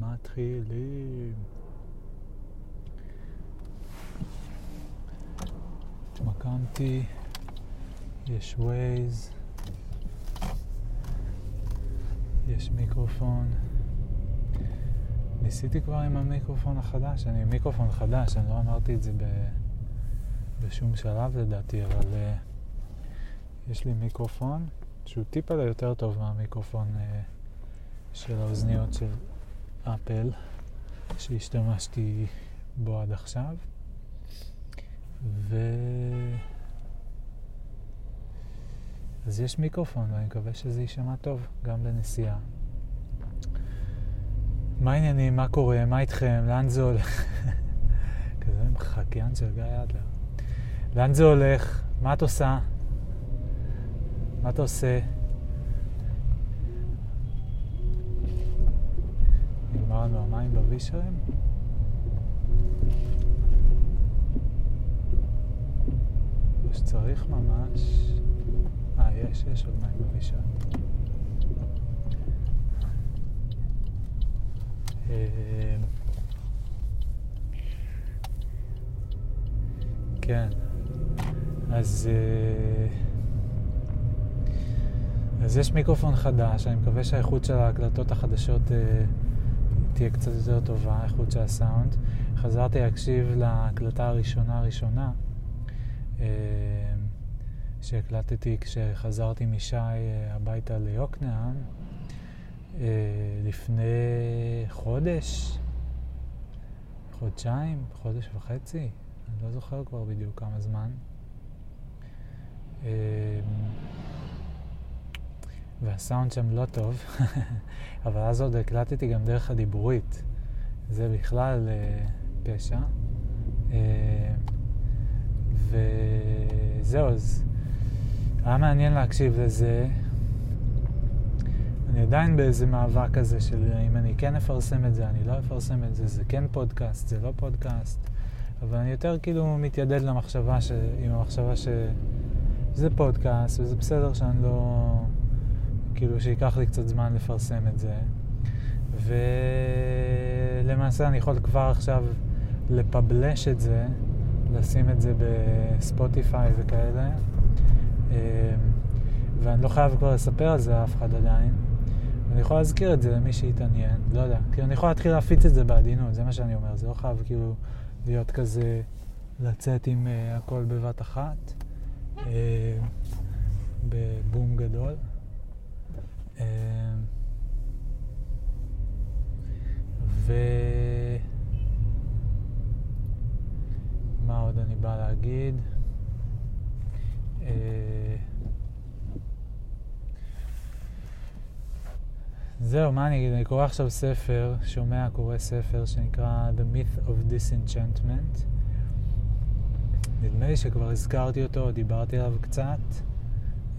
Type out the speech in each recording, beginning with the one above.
מתחילים. התמקמתי, יש ווייז, יש מיקרופון. ניסיתי כבר עם המיקרופון החדש, אני עם מיקרופון חדש, אני לא אמרתי את זה ב... בשום שלב לדעתי, אבל uh, יש לי מיקרופון שהוא טיפה יותר טוב מהמיקרופון uh, של האוזניות של אפל שהשתמשתי בו עד עכשיו. ו... אז יש מיקרופון ואני מקווה שזה יישמע טוב גם בנסיעה. מה העניינים? מה קורה? מה איתכם? לאן זה הולך? כזה מחקיין של גיא אדלר. לאן זה הולך? מה את עושה? מה אתה עושה? המים בווישרים? לא שצריך ממש. אה, יש, יש עוד מים בווישרים. כן. אז, אה, אז יש מיקרופון חדש, אני מקווה שהאיכות של ההקלטות החדשות אה, תהיה קצת יותר טובה, האיכות של הסאונד. חזרתי להקשיב להקלטה הראשונה הראשונה אה, שהקלטתי כשחזרתי משי הביתה ליוקנעם לפני חודש, חודשיים, חודש וחצי, אני לא זוכר כבר בדיוק כמה זמן. והסאונד שם לא טוב, אבל אז עוד הקלטתי גם דרך הדיבורית. זה בכלל אה, פשע. אה, וזהו, אז היה מעניין להקשיב לזה. אני עדיין באיזה מאבק כזה של אם אני כן אפרסם את זה, אני לא אפרסם את זה, זה כן פודקאסט, זה לא פודקאסט. אבל אני יותר כאילו מתיידד למחשבה, ש... עם המחשבה שזה פודקאסט, וזה בסדר שאני לא... כאילו שייקח לי קצת זמן לפרסם את זה. ולמעשה אני יכול כבר עכשיו לפבלש את זה, לשים את זה בספוטיפיי וכאלה. אמ, ואני לא חייב כבר לספר על זה אף אחד עדיין. אני יכול להזכיר את זה למי שיתעניין, לא יודע. כאילו, אני יכול להתחיל להפיץ את זה בעדינות, זה מה שאני אומר. זה לא חייב כאילו להיות כזה, לצאת עם uh, הכל בבת אחת, uh, בבום גדול. Uh, ו... מה עוד אני בא להגיד? Uh, זהו, מה אני אגיד? אני קורא עכשיו ספר, שומע, קורא ספר שנקרא The Myth of Disenchantment. נדמה לי שכבר הזכרתי אותו, דיברתי עליו קצת,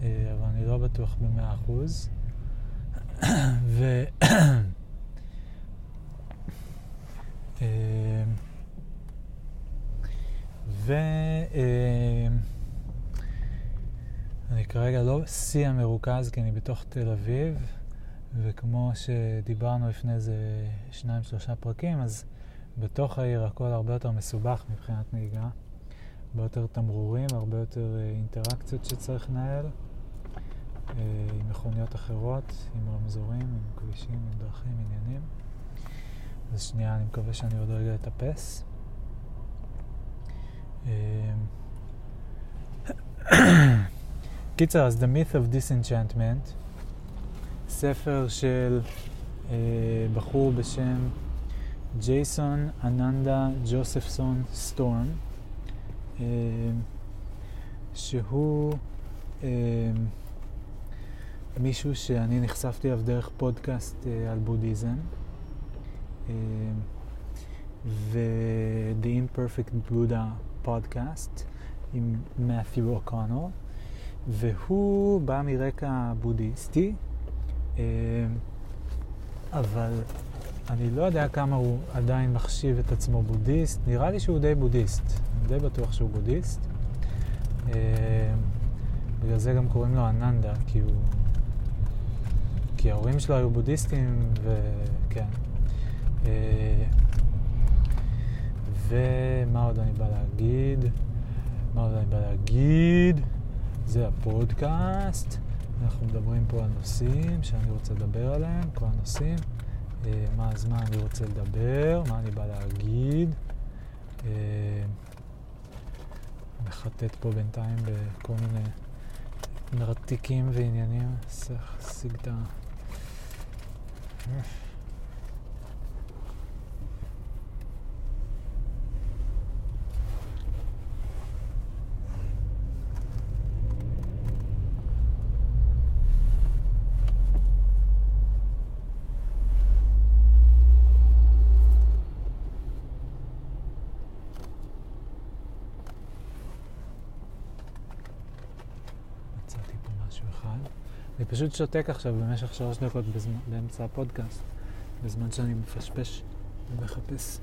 אה, אבל אני לא בטוח במאה אחוז. ו... ו... אה, אני כרגע לא שיא המרוכז כי אני בתוך תל אביב. וכמו שדיברנו לפני איזה שניים, שלושה פרקים, אז בתוך העיר הכל הרבה יותר מסובך מבחינת נהיגה. הרבה יותר תמרורים, הרבה יותר אה, אינטראקציות שצריך לנהל עם מכוניות אחרות, עם רמזורים, עם כבישים, עם דרכים, עניינים. אז שנייה, אני מקווה שאני עוד רגע אטפס. אה, קיצר, אז The Myth of Disenchantment ספר של אה, בחור בשם ג'ייסון אננדה ג'וספסון סטורם, אה, שהוא אה, מישהו שאני נחשפתי אליו דרך פודקאסט אה, על בודהיזם. אה, ו-The Imperfect Buddha Podcast עם מת'יו אוקונור, והוא בא מרקע בודהיסטי, אה, אבל אני לא יודע כמה הוא עדיין מחשיב את עצמו בודהיסט. נראה לי שהוא די בודהיסט. אני די בטוח שהוא בודהיסט. בגלל זה גם קוראים לו אננדה, כי הוא... כי ההורים שלו היו בודהיסטים, וכן. ומה עוד אני בא להגיד? מה עוד אני בא להגיד? זה הפודקאסט. אנחנו מדברים פה על נושאים שאני רוצה לדבר עליהם, כל הנושאים. מה, אז מה אני רוצה לדבר, מה אני בא להגיד. מחטט פה בינתיים בכל מיני נרתיקים ועניינים. צריך להשיג את ה... אני פשוט שותק עכשיו במשך שלוש דקות בזמן, באמצע הפודקאסט, בזמן שאני מפשפש ומחפש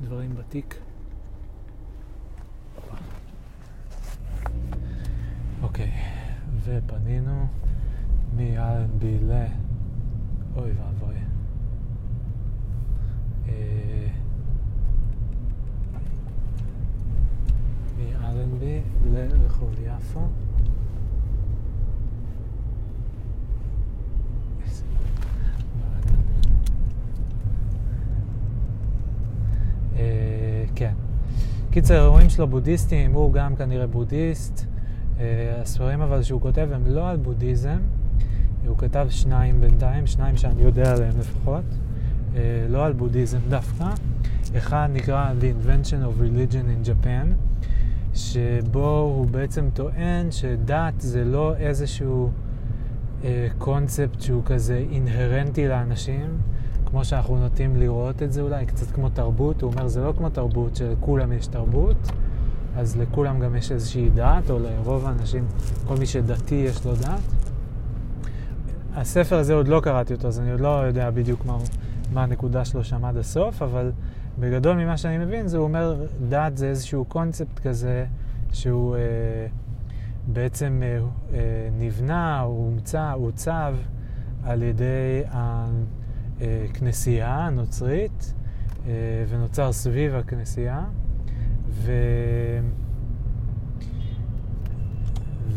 דברים בתיק. אוקיי, ופנינו מאלנבי ל... אוי ואבוי. אה, מאלנבי לרחוב יפו. קיצר, האירועים שלו בודהיסטיים, הוא גם כנראה בודהיסט. אה, הספרים אבל שהוא כותב הם לא על בודהיזם, הוא כתב שניים בינתיים, שניים שאני יודע עליהם לפחות, אה, לא על בודהיזם דווקא. אחד נקרא The Invention of Religion in Japan, שבו הוא בעצם טוען שדת זה לא איזשהו אה, קונספט שהוא כזה אינהרנטי לאנשים, כמו שאנחנו נוטים לראות את זה אולי, קצת כמו תרבות, הוא אומר זה לא כמו תרבות שלכולם יש תרבות, אז לכולם גם יש איזושהי דת, או לרוב האנשים, כל מי שדתי יש לו דת. הספר הזה עוד לא קראתי אותו, אז אני עוד לא יודע בדיוק מה, מה הנקודה שלו שם עד הסוף, אבל בגדול ממה שאני מבין, זה אומר דת זה איזשהו קונספט כזה שהוא אה, בעצם אה, אה, נבנה, הומצא, עוצב על ידי ה... כנסייה נוצרית אה, ונוצר סביב הכנסייה. ו...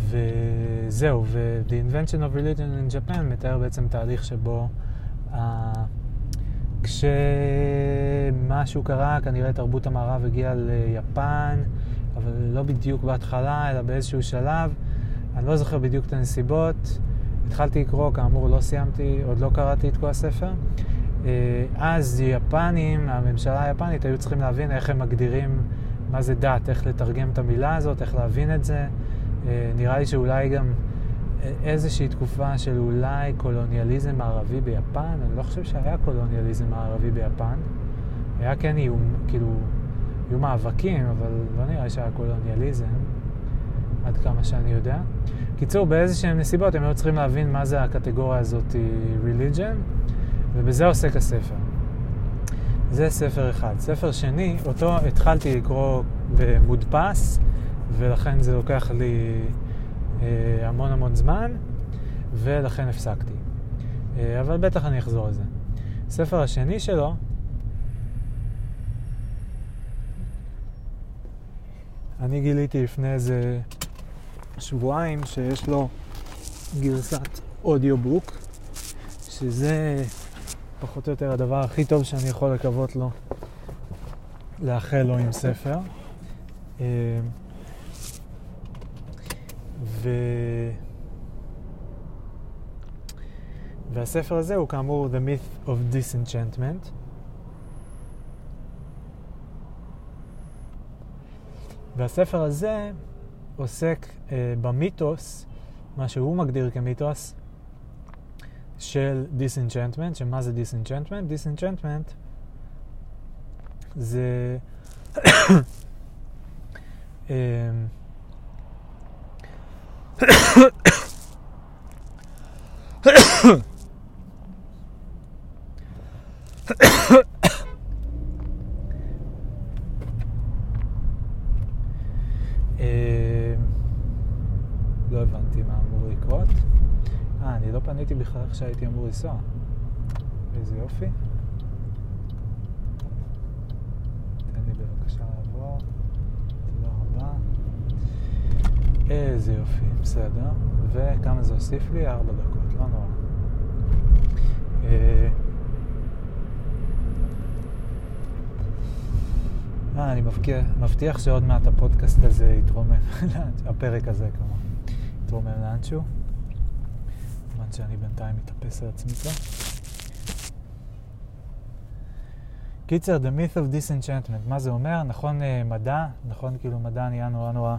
וזהו, ו-The Invention of Religion in Japan מתאר בעצם תהליך שבו uh, כשמשהו קרה, כנראה תרבות המערב הגיעה ליפן, אבל לא בדיוק בהתחלה, אלא באיזשהו שלב. אני לא זוכר בדיוק את הנסיבות. התחלתי לקרוא, כאמור לא סיימתי, עוד לא קראתי את כל הספר. אה, אז יפנים, הממשלה היפנית, היו צריכים להבין איך הם מגדירים מה זה דת, איך לתרגם את המילה הזאת, איך להבין את זה. אה, נראה לי שאולי גם איזושהי תקופה של אולי קולוניאליזם מערבי ביפן, אני לא חושב שהיה קולוניאליזם מערבי ביפן. היה כן איום, כאילו, היו מאבקים, אבל לא נראה שהיה קולוניאליזם, עד כמה שאני יודע. קיצור, באיזה שהם נסיבות הם היו צריכים להבין מה זה הקטגוריה הזאת religion, ובזה עוסק הספר. זה ספר אחד. ספר שני, אותו התחלתי לקרוא במודפס, ולכן זה לוקח לי אה, המון המון זמן, ולכן הפסקתי. אה, אבל בטח אני אחזור לזה. הספר השני שלו, אני גיליתי לפני איזה שבועיים שיש לו גרסת אודיובוק, שזה פחות או יותר הדבר הכי טוב שאני יכול לקוות לו, לאחל לו עם ספר. אה, ו... והספר הזה הוא כאמור The Myth of Disenchantment. והספר הזה עוסק uh, במיתוס, מה שהוא מגדיר כמיתוס, של דיסנצ'נטמנט, שמה זה דיסנצ'נטמנט? דיסנצ'נטמנט זה... אמ, פניתי בכלל איך שהייתי אמור לנסוע. איזה יופי. בבקשה לעבור. תודה רבה. איזה יופי, בסדר. וכמה זה הוסיף לי? ארבע דקות, לא נורא. אה, אה אני מבטיח, מבטיח שעוד מעט הפודקאסט הזה יתרומם, הפרק הזה כמובן, יתרומם לאנשהו. שאני בינתיים מתאפס על עצמי פה. קיצר, The Myth of Disenchantment, מה זה אומר? נכון אה, מדע, נכון כאילו מדע נהיה נורא נורא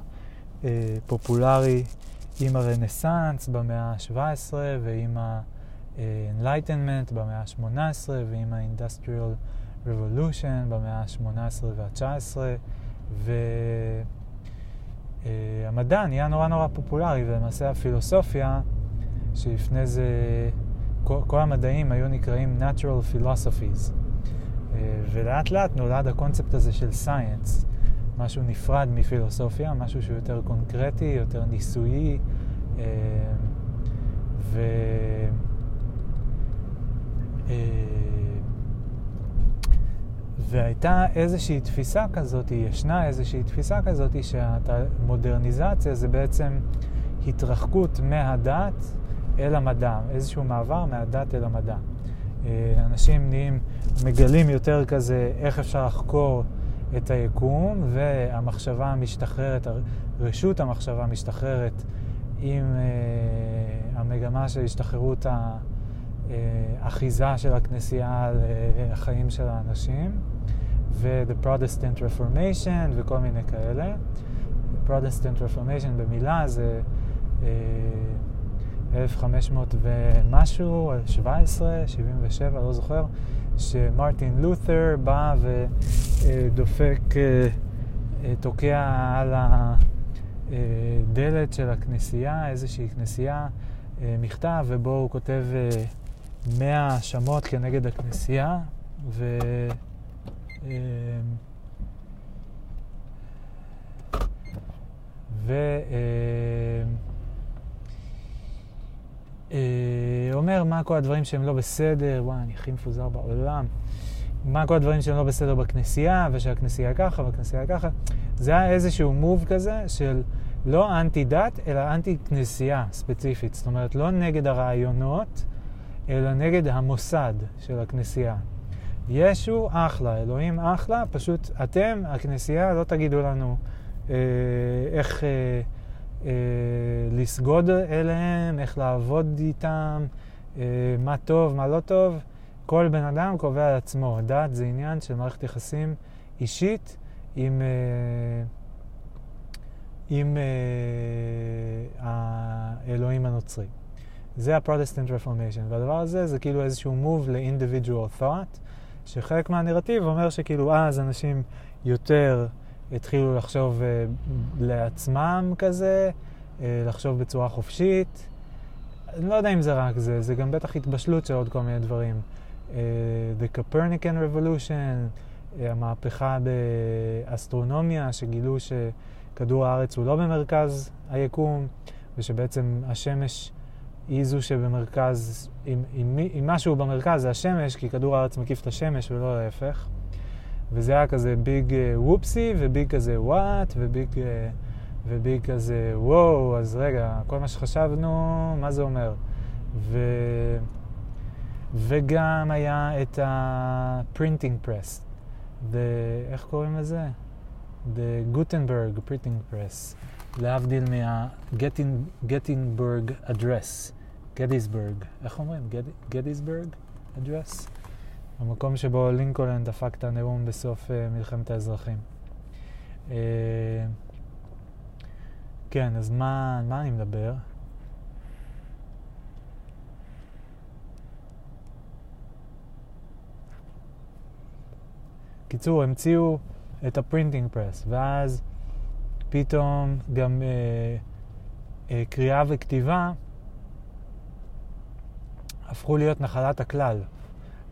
אה, פופולרי עם הרנסאנס במאה ה-17 ועם ה-Enlightenment במאה ה-18 ועם ה-Industrial Revolution במאה ה-18 וה-19 והמדע אה, נהיה נורא נורא פופולרי ולמעשה הפילוסופיה שלפני זה כל, כל המדעים היו נקראים Natural Philosophies. אה, ולאט לאט נולד הקונספט הזה של סייאנס, משהו נפרד מפילוסופיה, משהו שהוא יותר קונקרטי, יותר ניסויי, אה, ו... אה, והייתה איזושהי תפיסה כזאת, ישנה איזושהי תפיסה כזאת שהמודרניזציה זה בעצם התרחקות מהדת אל המדע, איזשהו מעבר מהדת אל המדע. אנשים נהיים, מגלים יותר כזה איך אפשר לחקור את היקום, והמחשבה משתחררת, רשות המחשבה משתחררת עם uh, המגמה של השתחררות האחיזה של הכנסייה לחיים של האנשים, ו-The Protestant Reformation וכל מיני כאלה. Protestant Reformation במילה זה... Uh, 1500 ומשהו, 17, 77, לא זוכר, שמרטין לותר בא ודופק, אה, אה, תוקע על הדלת של הכנסייה, איזושהי כנסייה, אה, מכתב, ובו הוא כותב 100 האשמות כנגד הכנסייה, ו... ו... אה, אומר מה כל הדברים שהם לא בסדר, וואי, אני הכי מפוזר בעולם. מה כל הדברים שהם לא בסדר בכנסייה, ושהכנסייה ככה והכנסייה ככה. זה היה איזשהו מוב כזה של לא אנטי דת, אלא אנטי כנסייה ספציפית. זאת אומרת, לא נגד הרעיונות, אלא נגד המוסד של הכנסייה. ישו אחלה, אלוהים אחלה, פשוט אתם, הכנסייה, לא תגידו לנו אה, איך... אה, לסגוד אליהם, איך לעבוד איתם, אה, מה טוב, מה לא טוב. כל בן אדם קובע על עצמו. דת זה עניין של מערכת יחסים אישית עם, אה, עם אה, האלוהים הנוצרי. זה ה-Protestant Reformation, והדבר הזה זה כאילו איזשהו move ל-individual thought, שחלק מהנרטיב אומר שכאילו אז אנשים יותר התחילו לחשוב uh, לעצמם כזה, uh, לחשוב בצורה חופשית. אני לא יודע אם זה רק זה, זה גם בטח התבשלות של עוד כל מיני דברים. Uh, The Copernican Revolution, uh, המהפכה באסטרונומיה, שגילו שכדור הארץ הוא לא במרכז היקום, ושבעצם השמש היא זו שבמרכז, אם, משהו במרכז זה השמש, כי כדור הארץ מקיף את השמש ולא להפך. וזה היה כזה ביג וופסי, וביג כזה וואט, וביג, וביג כזה וואו, אז רגע, כל מה שחשבנו, מה זה אומר? ו... וגם היה את ה-printing press, the, איך קוראים לזה? The Gutenberg printing press, להבדיל מה-Gettysburg address, Gettysburg, איך אומרים? Gettysburg address? המקום שבו לינקולן דפק את הנאום בסוף אה, מלחמת האזרחים. אה, כן, אז מה, מה אני מדבר? קיצור, המציאו את ה printing press, ואז פתאום גם אה, אה, קריאה וכתיבה הפכו להיות נחלת הכלל.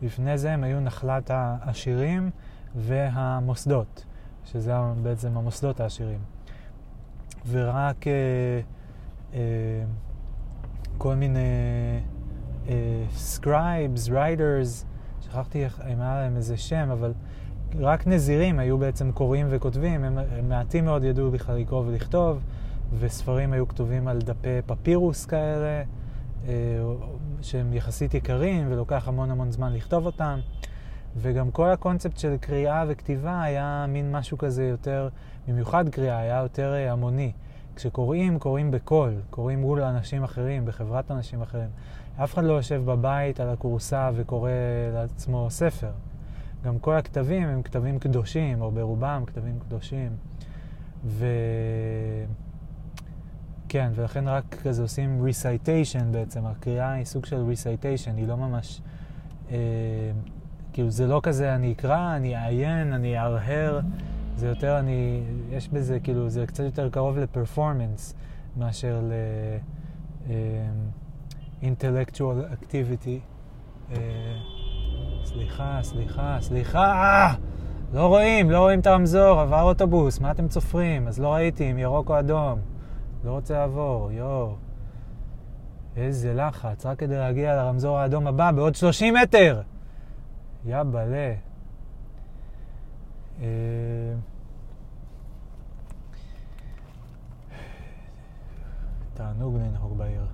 לפני זה הם היו נחלת העשירים והמוסדות, שזה בעצם המוסדות העשירים. ורק אה, אה, כל מיני scribes, אה, writers, שכחתי אם היה להם איזה שם, אבל רק נזירים היו בעצם קוראים וכותבים, הם, הם מעטים מאוד ידעו בכלל לקרוא ולכתוב, וספרים היו כתובים על דפי פפירוס כאלה, שהם יחסית יקרים ולוקח המון המון זמן לכתוב אותם. וגם כל הקונספט של קריאה וכתיבה היה מין משהו כזה יותר, במיוחד קריאה, היה יותר אה, המוני. כשקוראים, קוראים בקול, קוראים מול אנשים אחרים, בחברת אנשים אחרים. אף אחד לא יושב בבית על הכורסה וקורא לעצמו ספר. גם כל הכתבים הם כתבים קדושים, או ברובם כתבים קדושים. ו... כן, ולכן רק כזה עושים recitation בעצם, הקריאה היא סוג של recitation, היא לא ממש... אה, כאילו זה לא כזה אני אקרא, אני אעיין, אני אהרהר, זה יותר אני... יש בזה, כאילו, זה קצת יותר קרוב לפרפורמנס מאשר ל... אה, intellectual activity. Uh, סליחה, סליחה, סליחה! לא רואים, לא רואים את הרמזור, עבר אוטובוס, מה אתם צופרים? אז לא ראיתי אם ירוק או אדום. לא רוצה לעבור, יואו. איזה לחץ, רק כדי להגיע לרמזור האדום הבא בעוד 30 מטר! יא בלה. אה, תענוג לנהוג בעיר.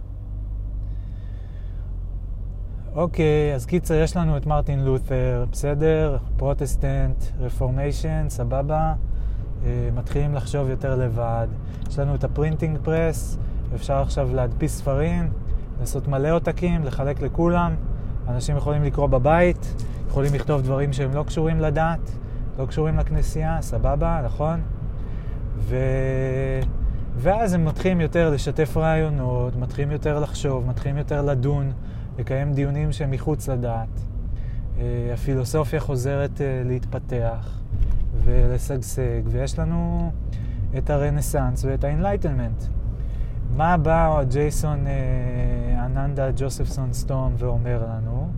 אוקיי, אז קיצר, יש לנו את מרטין לותר, בסדר? Protestant Reformation, סבבה. אה, מתחילים לחשוב יותר לבד. יש לנו את ה printing press, אפשר עכשיו להדפיס ספרים, לעשות מלא עותקים, לחלק לכולם. אנשים יכולים לקרוא בבית, יכולים לכתוב דברים שהם לא קשורים לדת, לא קשורים לכנסייה, סבבה, נכון? ו... ואז הם מתחילים יותר לשתף רעיונות, מתחילים יותר לחשוב, מתחילים יותר לדון. לקיים דיונים שהם מחוץ לדת. אה, הפילוסופיה חוזרת אה, להתפתח ולשגשג, ויש לנו את הרנסאנס ואת ה enlightenment. מה בא ג'ייסון אה, אננדה ג'וספסון סטורם ואומר לנו?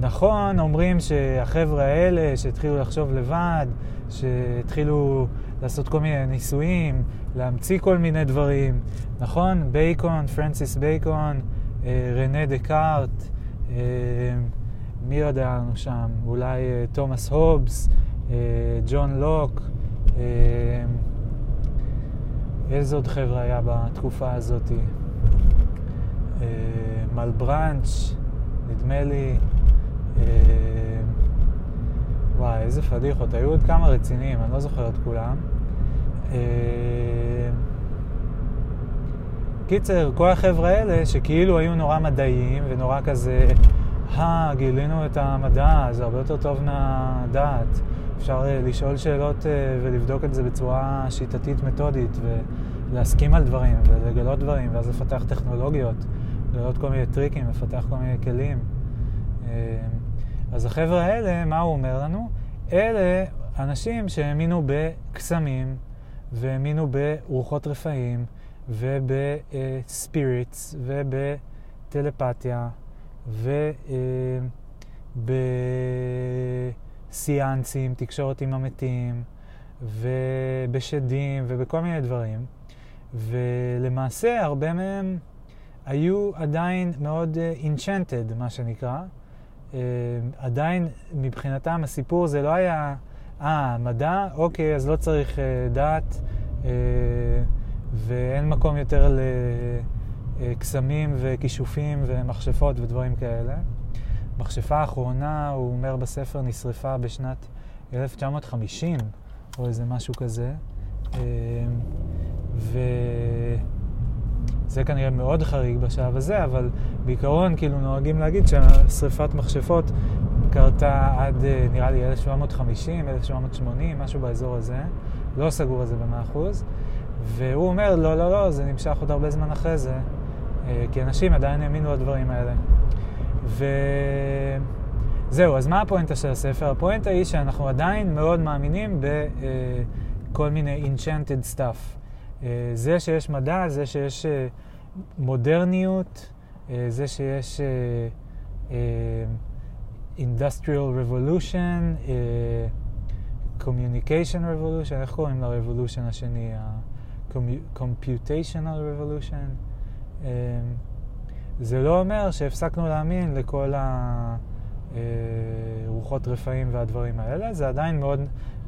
נכון, אומרים שהחבר'ה האלה שהתחילו לחשוב לבד, שהתחילו לעשות כל מיני ניסויים, להמציא כל מיני דברים, נכון? בייקון, פרנסיס בייקון, אה, רנה דקארט, אה, מי יודע לנו שם? אולי אה, תומאס הובס, ג'ון לוק, איזה עוד חבר'ה היה בתקופה הזאת? מל ברנץ', נדמה לי. וואי, איזה פדיחות. היו עוד כמה רציניים, אני לא זוכר את כולם. קיצר, כל החבר'ה האלה שכאילו היו נורא מדעיים ונורא כזה, אה, גילינו את המדע, זה הרבה יותר טוב מהדעת. אפשר אה, לשאול שאלות אה, ולבדוק את זה בצורה שיטתית מתודית ולהסכים על דברים ולגלות דברים ואז לפתח טכנולוגיות, לגלות כל מיני טריקים, לפתח כל מיני כלים. אה, אז החבר'ה האלה, מה הוא אומר לנו? אלה אנשים שהאמינו בקסמים והאמינו ברוחות רפאים ובספיריטס ובטלפתיה ובסיאנסים, תקשורת עם המתים ובשדים ובכל מיני דברים. ולמעשה הרבה מהם היו עדיין מאוד אינצ'נטד, uh, מה שנקרא. Uh, עדיין מבחינתם הסיפור זה לא היה, אה, מדע, אוקיי, אז לא צריך uh, דת. Uh, ואין מקום יותר לקסמים וכישופים ומכשפות ודברים כאלה. מכשפה האחרונה, הוא אומר בספר, נשרפה בשנת 1950, או איזה משהו כזה. אמ, וזה כנראה מאוד חריג בשלב הזה, אבל בעיקרון כאילו נוהגים להגיד שהשרפת מכשפות קרתה עד נראה לי 1750, 1780, משהו באזור הזה. לא סגור על זה במאה אחוז. והוא אומר, לא, לא, לא, זה נמשך עוד הרבה זמן אחרי זה, אה, כי אנשים עדיין האמינו לדברים האלה. וזהו, אז מה הפואנטה של הספר? הפואנטה היא שאנחנו עדיין מאוד מאמינים בכל אה, מיני enchanted stuff. אה, זה שיש מדע, זה שיש מודרניות, זה שיש industrial revolution, communication revolution, איך קוראים ל-revolution השני? computational revolution. זה לא אומר שהפסקנו להאמין לכל הרוחות רוחות רפאים והדברים האלה, זה עדיין מאוד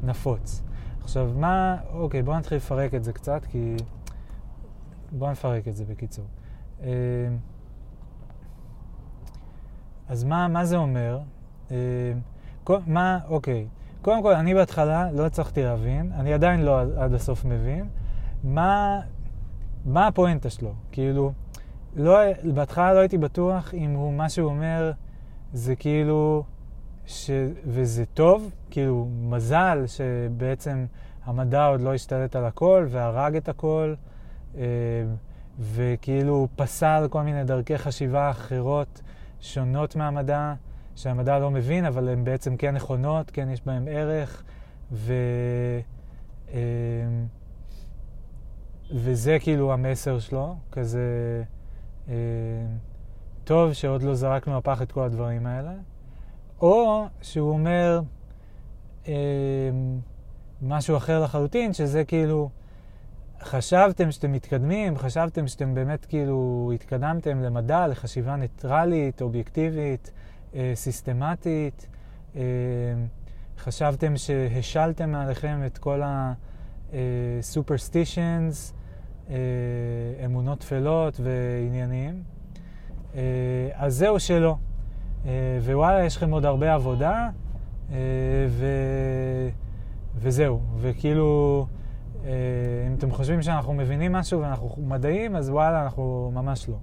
נפוץ. עכשיו, מה, אוקיי, בואו נתחיל לפרק את זה קצת, כי... בואו נפרק את זה בקיצור. אמ, אז מה, מה זה אומר? אמ, מה, אוקיי, קודם כל, אני בהתחלה לא הצלחתי להבין, אני עדיין לא עד הסוף מבין, מה, מה הפואנטה שלו. כאילו, לא, בהתחלה לא הייתי בטוח אם הוא, מה שהוא אומר זה כאילו, ש, וזה טוב, כאילו, מזל שבעצם המדע עוד לא השתלט על הכל והרג את הכל, אה, וכאילו פסל כל מיני דרכי חשיבה אחרות שונות מהמדע, שהמדע לא מבין, אבל הן בעצם כן נכונות, כן יש בהן ערך, ו... אה, וזה כאילו המסר שלו, כזה טוב שעוד לא זרקנו הפח את כל הדברים האלה, או שהוא אומר אה, משהו אחר לחלוטין, שזה כאילו, חשבתם שאתם מתקדמים, חשבתם שאתם באמת כאילו התקדמתם למדע, לחשיבה ניטרלית, אובייקטיבית, אה, סיסטמטית, אה, חשבתם שהשלתם מעליכם את כל ה-superstitions, אה, אמונות טפלות ועניינים. אה, אז זהו שלא. אה, ווואלה, יש לכם עוד הרבה עבודה, אה, ו... וזהו. וכאילו, אה, אם אתם חושבים שאנחנו מבינים משהו ואנחנו מדעים, אז וואלה, אנחנו ממש לא.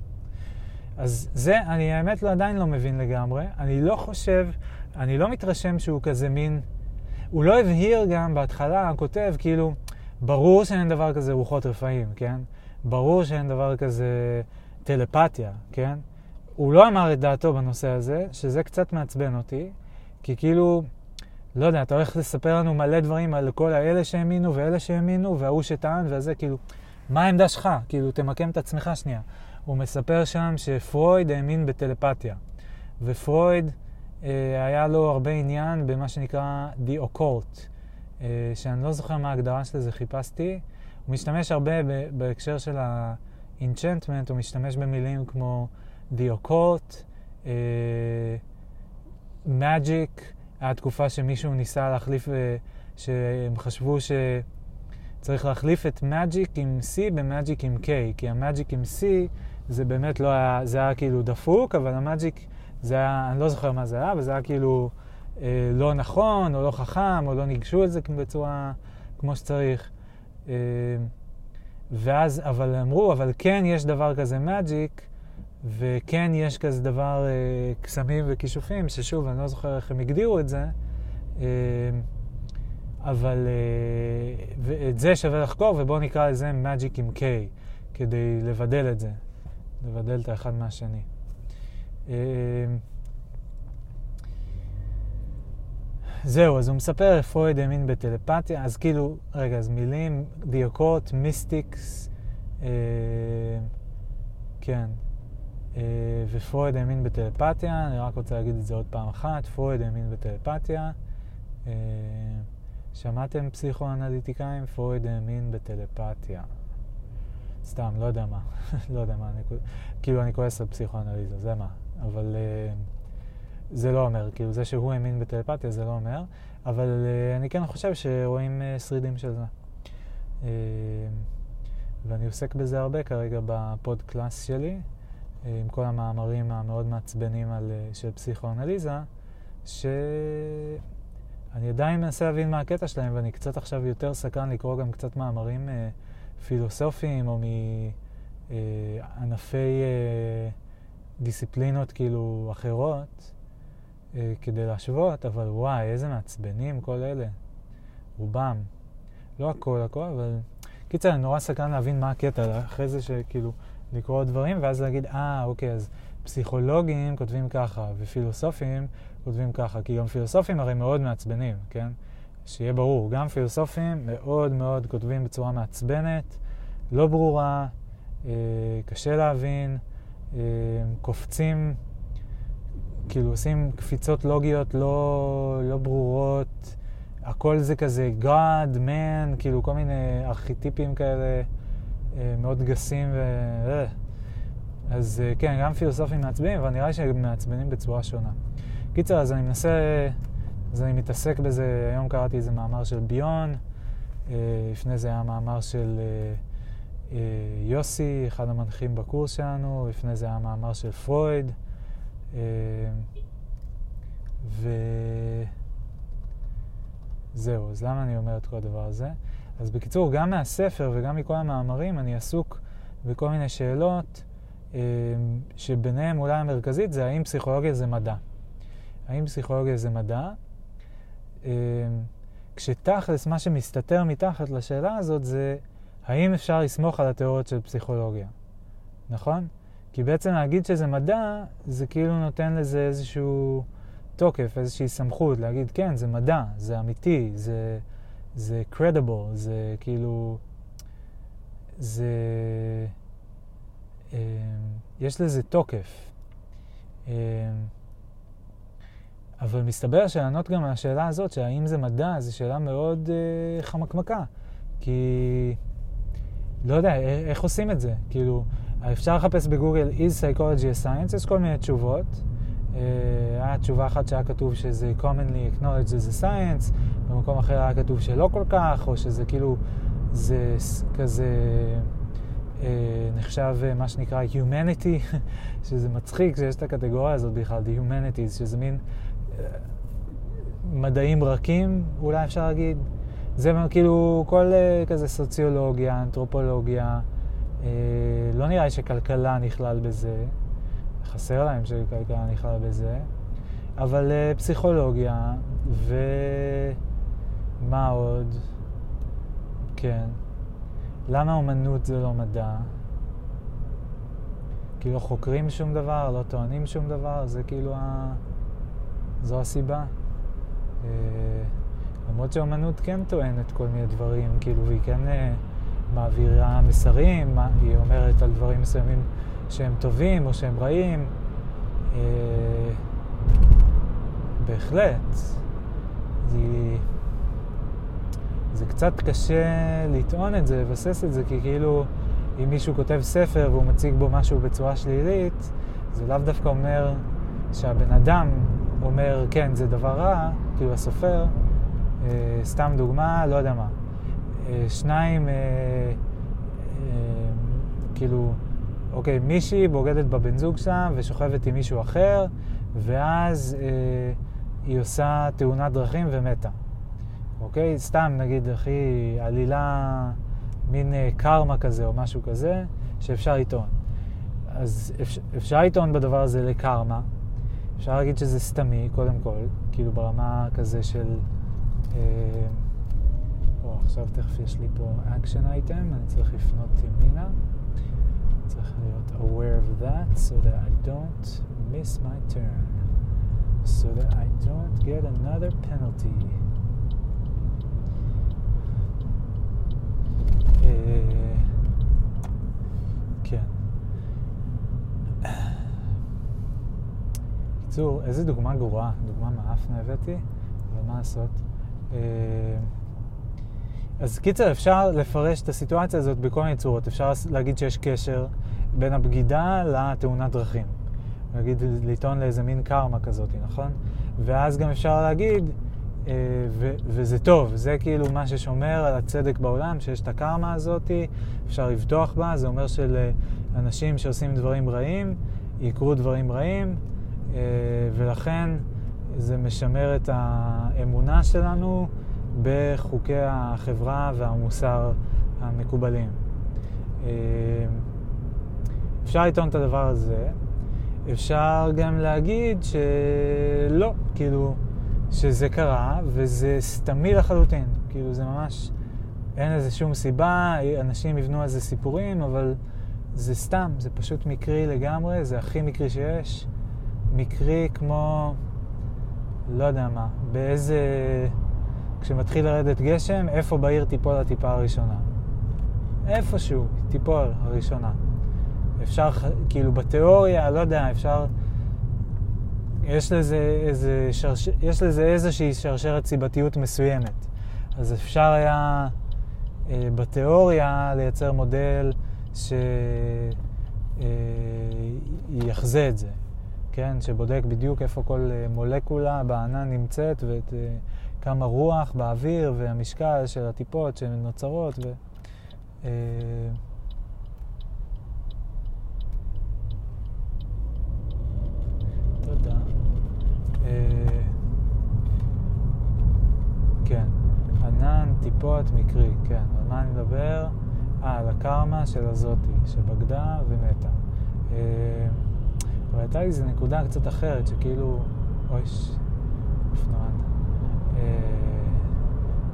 אז זה, אני האמת לא, עדיין לא מבין לגמרי. אני לא חושב, אני לא מתרשם שהוא כזה מין... הוא לא הבהיר גם בהתחלה, כותב, כאילו, ברור שאין דבר כזה רוחות רפאים, כן? ברור שאין דבר כזה טלפתיה, כן? הוא לא אמר את דעתו בנושא הזה, שזה קצת מעצבן אותי, כי כאילו, לא יודע, אתה הולך לספר לנו מלא דברים על כל האלה שהאמינו ואלה שהאמינו, וההוא שטען וזה, כאילו, מה העמדה שלך? כאילו, תמקם את עצמך שנייה. הוא מספר שם שפרויד האמין בטלפתיה, ופרויד, אה, היה לו הרבה עניין במה שנקרא The Occult, שאני לא זוכר מה ההגדרה של זה, חיפשתי. הוא משתמש הרבה בהקשר של ה-enchantment, הוא משתמש במילים כמו The Occult, uh, Magic, היה תקופה שמישהו ניסה להחליף, uh, שהם חשבו שצריך להחליף את Magic עם C ב-Magic עם K, כי ה-Magic עם C זה באמת לא היה, זה היה כאילו דפוק, אבל ה-Magic זה היה, אני לא זוכר מה זה היה, אבל זה היה כאילו אה, לא נכון, או לא חכם, או לא ניגשו את זה בצורה כמו שצריך. אה, ואז, אבל אמרו, אבל כן יש דבר כזה Magic, וכן יש כזה דבר אה, קסמים וכישופים, ששוב, אני לא זוכר איך הם הגדירו את זה, אה, אבל אה, את זה שווה לחקור, ובואו נקרא לזה Magic עם K, כדי לבדל את זה, לבדל את האחד מהשני. אה, זהו, אז הוא מספר, פרויד האמין בטלפתיה, אז כאילו, רגע, אז מילים, דיוקות, מיסטיקס, אה, כן, אה, ופרויד האמין בטלפתיה, אני רק רוצה להגיד את זה עוד פעם אחת, פרויד האמין בטלפתיה. אה, שמעתם פסיכואנליטיקאים? פרויד האמין בטלפתיה. סתם, לא יודע מה, לא יודע מה, אני, כאילו אני כועס על פסיכואנליזה, זה מה, אבל uh, זה לא אומר, כאילו זה שהוא האמין בטלפתיה זה לא אומר, אבל uh, אני כן חושב שרואים uh, שרידים של זה. Uh, ואני עוסק בזה הרבה כרגע בפוד קלאס שלי, עם כל המאמרים המאוד מעצבנים על, של פסיכואנליזה, שאני עדיין מנסה להבין מה הקטע שלהם, ואני קצת עכשיו יותר סקרן לקרוא גם קצת מאמרים אה, פילוסופיים או מענפי אה, דיסציפלינות כאילו אחרות, אה, כדי להשוות, אבל וואי, איזה מעצבנים כל אלה. רובם. לא הכל הכל, אבל... קיצר, אני נורא סקרן להבין מה הקטע, אחרי זה שכאילו... לקרוא דברים, ואז להגיד, אה, אוקיי, אז פסיכולוגים כותבים ככה, ופילוסופים כותבים ככה, כי גם פילוסופים הרי מאוד מעצבנים, כן? שיהיה ברור, גם פילוסופים מאוד מאוד כותבים בצורה מעצבנת, לא ברורה, אה, קשה להבין, אה, קופצים, כאילו עושים קפיצות לוגיות לא, לא ברורות, הכל זה כזה God, man, כאילו כל מיני ארכיטיפים כאלה. אה, מאוד גסים ו... אה. אז אה, כן, גם פילוסופים מעצבנים, אבל נראה לי שהם מעצבנים בצורה שונה. קיצר, אז אני מנסה אז אני מתעסק בזה, היום קראתי איזה מאמר של ביון, לפני זה היה מאמר של יוסי, אחד המנחים בקורס שלנו, לפני זה היה מאמר של פרויד. וזהו, אז למה אני אומר את כל הדבר הזה? אז בקיצור, גם מהספר וגם מכל המאמרים אני עסוק בכל מיני שאלות, שביניהם אולי המרכזית זה האם פסיכולוגיה זה מדע. האם פסיכולוגיה זה מדע? כשתכלס, מה שמסתתר מתחת לשאלה הזאת זה האם אפשר לסמוך על התיאוריות של פסיכולוגיה, נכון? כי בעצם להגיד שזה מדע, זה כאילו נותן לזה איזשהו תוקף, איזושהי סמכות, להגיד, כן, זה מדע, זה אמיתי, זה, זה credible, זה כאילו, זה, אה, יש לזה תוקף. אה, אבל מסתבר שלענות גם על השאלה הזאת, שהאם זה מדע, זו שאלה מאוד אה, חמקמקה. כי לא יודע, איך עושים את זה? כאילו, אפשר לחפש בגוגל is psychology a science, יש כל מיני תשובות. אה, היה תשובה אחת שהיה כתוב שזה commonly acknowledged as a science, במקום אחר היה כתוב שלא כל כך, או שזה כאילו, זה כזה אה, נחשב אה, מה שנקרא humanity, שזה מצחיק שיש את הקטגוריה הזאת בכלל, the humanities, שזה מין מדעים רכים, אולי אפשר להגיד. זה כאילו כל כזה סוציולוגיה, אנתרופולוגיה, לא נראה לי שכלכלה נכלל בזה, חסר להם שכלכלה נכלל בזה, אבל uh, פסיכולוגיה, ומה עוד? כן. למה אומנות זה לא מדע? כאילו לא חוקרים שום דבר, לא טוענים שום דבר, זה כאילו ה... זו הסיבה. אה, למרות שאומנות כן טוענת כל מיני דברים, כאילו, והיא כן אה, מעבירה מסרים, היא אומרת על דברים מסוימים שהם טובים או שהם רעים. אה, בהחלט. זה, זה קצת קשה לטעון את זה, לבסס את זה, כי כאילו, אם מישהו כותב ספר והוא מציג בו משהו בצורה שלילית, זה לאו דווקא אומר שהבן אדם אומר, כן, זה דבר רע, כאילו הסופר, אה, סתם דוגמה, לא יודע מה. אה, שניים, אה, אה, כאילו, אוקיי, מישהי בוגדת בבן זוג שלה ושוכבת עם מישהו אחר, ואז היא עושה תאונת דרכים ומתה. אוקיי? סתם, נגיד, הכי עלילה, מין קרמה כזה או משהו כזה, שאפשר לטעון. אז אפשר לטעון בדבר הזה לקרמה, אפשר להגיד שזה סתמי, קודם כל, כאילו ברמה כזה של... אה, או, עכשיו תכף יש לי פה action item, אני צריך לפנות ימינה. צריך להיות aware of that so that I don't miss my turn. So that I don't get another penalty. אה, כן. בקיצור, איזה דוגמה גרועה, דוגמה מאפנה הבאתי, אבל מה לעשות? אז קיצר, אפשר לפרש את הסיטואציה הזאת בכל מיני צורות. אפשר להגיד שיש קשר בין הבגידה לתאונת דרכים. להגיד, לטעון לאיזה מין קרמה כזאת, נכון? ואז גם אפשר להגיד, אה, ו- וזה טוב, זה כאילו מה ששומר על הצדק בעולם, שיש את הקרמה הזאת, אפשר לבטוח בה, זה אומר שלאנשים שעושים דברים רעים, יקרו דברים רעים, אה, ולכן זה משמר את האמונה שלנו בחוקי החברה והמוסר המקובלים. אה, אפשר לטעון את הדבר הזה. אפשר גם להגיד שלא, כאילו, שזה קרה וזה סתמי לחלוטין. כאילו, זה ממש, אין לזה שום סיבה, אנשים יבנו על זה סיפורים, אבל זה סתם, זה פשוט מקרי לגמרי, זה הכי מקרי שיש. מקרי כמו, לא יודע מה, באיזה... כשמתחיל לרדת גשם, איפה בעיר תיפול הטיפה הראשונה? איפשהו תיפול הראשונה. אפשר, כאילו בתיאוריה, לא יודע, אפשר... יש לזה, איזה שרש... יש לזה איזושהי שרשרת סיבתיות מסוימת. אז אפשר היה אה, בתיאוריה לייצר מודל שיחזה אה, את זה. כן, שבודק בדיוק איפה כל אה, מולקולה בענן נמצאת וכמה רוח באוויר והמשקל של הטיפות שנוצרות. ו... תודה. כן, ענן, טיפות, מקרי, כן. על מה אני מדבר? אה, על הקרמה של הזאתי, שבגדה ומתה. אבל הייתה לי איזו נקודה קצת אחרת, שכאילו, אוי, אופנוען.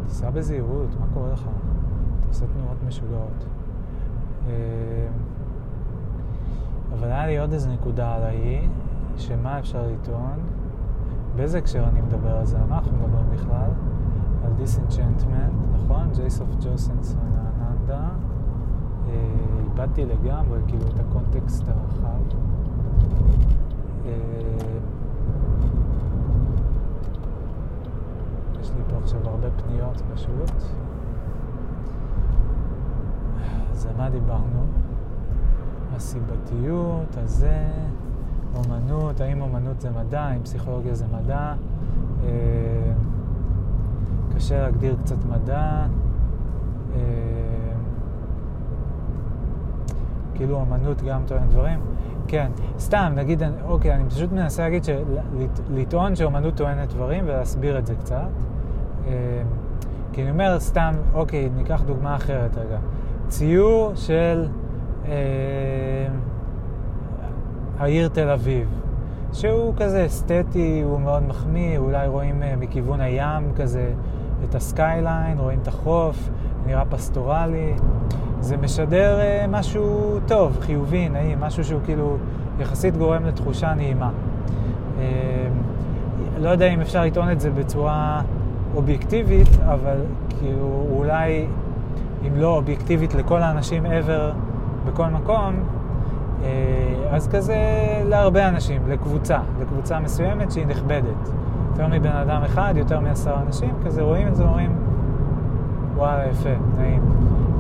תיסע בזהירות, מה קורה לך? אתה עושה תנועות משוגעות. אבל היה לי עוד איזו נקודה על האי, שמה אפשר לטעון? באיזה הקשר אני מדבר על זה? על מה אנחנו מדברים בכלל? על דיסנצ'נטמנט, נכון? ג'ייסוף ג'וסנסון האננדה. איבדתי לגמרי, כאילו, את הקונטקסט הרחב. יש לי פה עכשיו הרבה פניות פשוט. אז על מה דיברנו? הסיבתיות, הזה, אומנות, האם אומנות זה מדע, האם פסיכולוגיה זה מדע. קשה להגדיר קצת מדע. כאילו אומנות גם טוען דברים. כן, סתם, נגיד, אוקיי, אני פשוט מנסה להגיד שלטעון שאומנות טוענת דברים ולהסביר את זה קצת. אה, כי אני אומר סתם, אוקיי, ניקח דוגמה אחרת רגע. ציור של אה, העיר תל אביב, שהוא כזה אסתטי, הוא מאוד מחמיא, אולי רואים אה, מכיוון הים כזה את ה skyline, רואים את החוף, נראה פסטורלי. זה משדר אה, משהו טוב, חיובי, נעים, משהו שהוא כאילו יחסית גורם לתחושה נעימה. אה, לא יודע אם אפשר לטעון את זה בצורה אובייקטיבית, אבל כאילו אולי, אם לא אובייקטיבית לכל האנשים ever בכל מקום, uh, אז כזה להרבה אנשים, לקבוצה, לקבוצה מסוימת שהיא נכבדת. יותר מבן אדם אחד, יותר מעשרה אנשים, כזה רואים את זה ואומרים, וואלה, יפה, נעים.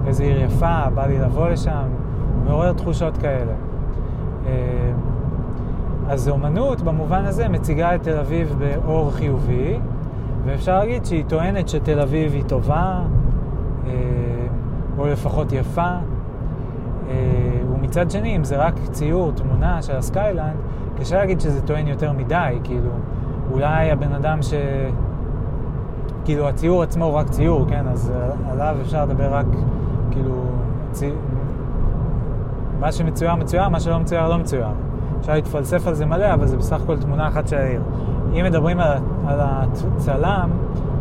איזה עיר יפה, בא לי לבוא לשם, מעורר תחושות כאלה. אה, אז אומנות במובן הזה מציגה את תל אביב באור חיובי, ואפשר להגיד שהיא טוענת שתל אביב היא טובה, אה, או לפחות יפה. אה, ומצד שני, אם זה רק ציור, תמונה של ה skyline, קשה להגיד שזה טוען יותר מדי, כאילו, אולי הבן אדם ש... כאילו, הציור עצמו הוא רק ציור, כן? אז עליו אפשר לדבר רק כאילו, צי... מה שמצויר מצויר, מה שלא מצויר לא מצויר. אפשר להתפלסף על זה מלא, אבל זה בסך הכל תמונה אחת של העיר. אם מדברים על, על הצלם,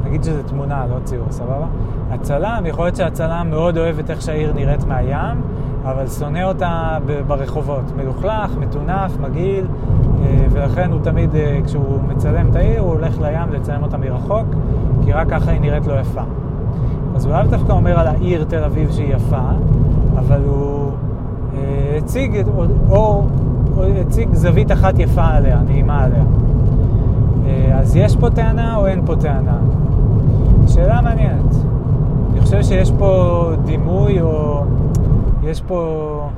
נגיד שזה תמונה, לא ציור, סבבה? הצלם, יכול להיות שהצלם מאוד אוהב את איך שהעיר נראית מהים, אבל שונא אותה ברחובות. מלוכלך, מטונף, מגעיל, אה, ולכן הוא תמיד, אה, כשהוא מצלם את העיר, הוא הולך לים לצלם אותה מרחוק, כי רק ככה היא נראית לו יפה. אז הוא לאו דווקא אומר על העיר תל אביב שהיא יפה, אבל הוא אה, הציג, או, או, או הציג זווית אחת יפה עליה, נעימה עליה. אה, אז יש פה טענה או אין פה טענה? שאלה מעניינת. אני חושב שיש פה דימוי או יש פה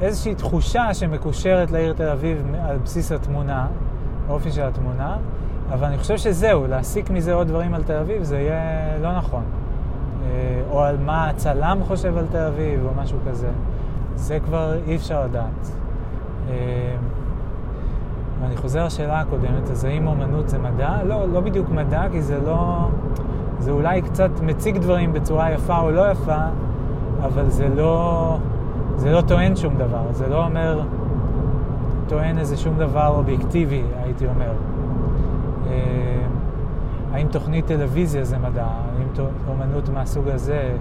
איזושהי תחושה שמקושרת לעיר תל אביב על בסיס התמונה, האופי של התמונה, אבל אני חושב שזהו, להסיק מזה עוד דברים על תל אביב זה יהיה לא נכון. אה, או על מה הצלם חושב על תל אביב, או משהו כזה. זה כבר אי אפשר לדעת. חוזר לשאלה הקודמת, אז האם אומנות זה מדע? לא, לא בדיוק מדע, כי זה לא... זה אולי קצת מציג דברים בצורה יפה או לא יפה, אבל זה לא... זה לא טוען שום דבר. זה לא אומר... טוען איזה שום דבר אובייקטיבי, הייתי אומר. אה, האם תוכנית טלוויזיה זה מדע? האם אומנות מהסוג הזה,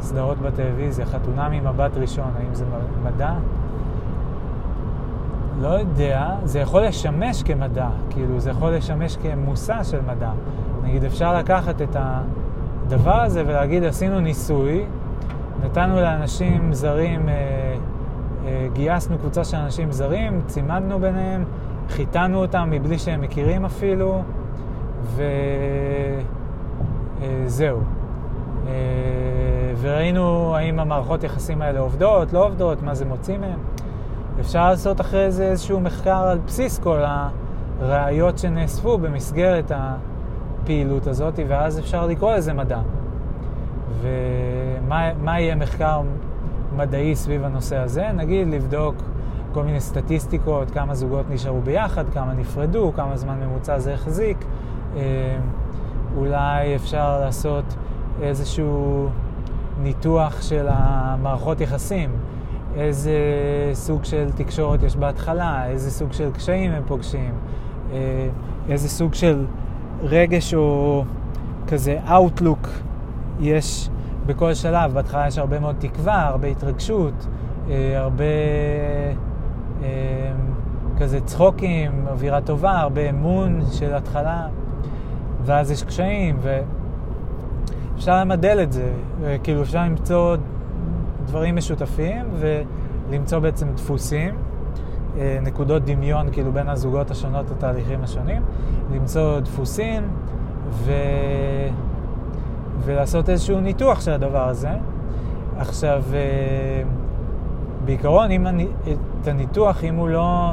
סדרות בטלוויזיה, חתונה ממבט ראשון, האם זה מדע? לא יודע, זה יכול לשמש כמדע, כאילו זה יכול לשמש כמושא של מדע. נגיד אפשר לקחת את הדבר הזה ולהגיד עשינו ניסוי, נתנו לאנשים זרים, אה, אה, גייסנו קבוצה של אנשים זרים, צימדנו ביניהם, חיתנו אותם מבלי שהם מכירים אפילו, וזהו. אה, וראינו האם המערכות יחסים האלה עובדות, לא עובדות, מה זה מוציא מהם. אפשר לעשות אחרי זה איזשהו מחקר על בסיס כל הראיות שנאספו במסגרת הפעילות הזאת, ואז אפשר לקרוא לזה מדע. ומה יהיה מחקר מדעי סביב הנושא הזה? נגיד לבדוק כל מיני סטטיסטיקות, כמה זוגות נשארו ביחד, כמה נפרדו, כמה זמן ממוצע זה החזיק. אה, אולי אפשר לעשות איזשהו ניתוח של המערכות יחסים, איזה סוג של תקשורת יש בהתחלה, איזה סוג של קשיים הם פוגשים, אה, איזה סוג של רגש או כזה Outlook יש בכל שלב. בהתחלה יש הרבה מאוד תקווה, הרבה התרגשות, אה, הרבה אה, כזה צחוקים, אווירה טובה, הרבה אמון של התחלה, ואז יש קשיים, ואפשר למדל את זה, כאילו אפשר למצוא דברים משותפים ולמצוא בעצם דפוסים, אה, נקודות דמיון כאילו בין הזוגות השונות, התהליכים השונים, למצוא דפוסים ו... ולעשות איזשהו ניתוח של הדבר הזה. עכשיו, אה, בעיקרון, אם אני, את הניתוח, אם הוא לא...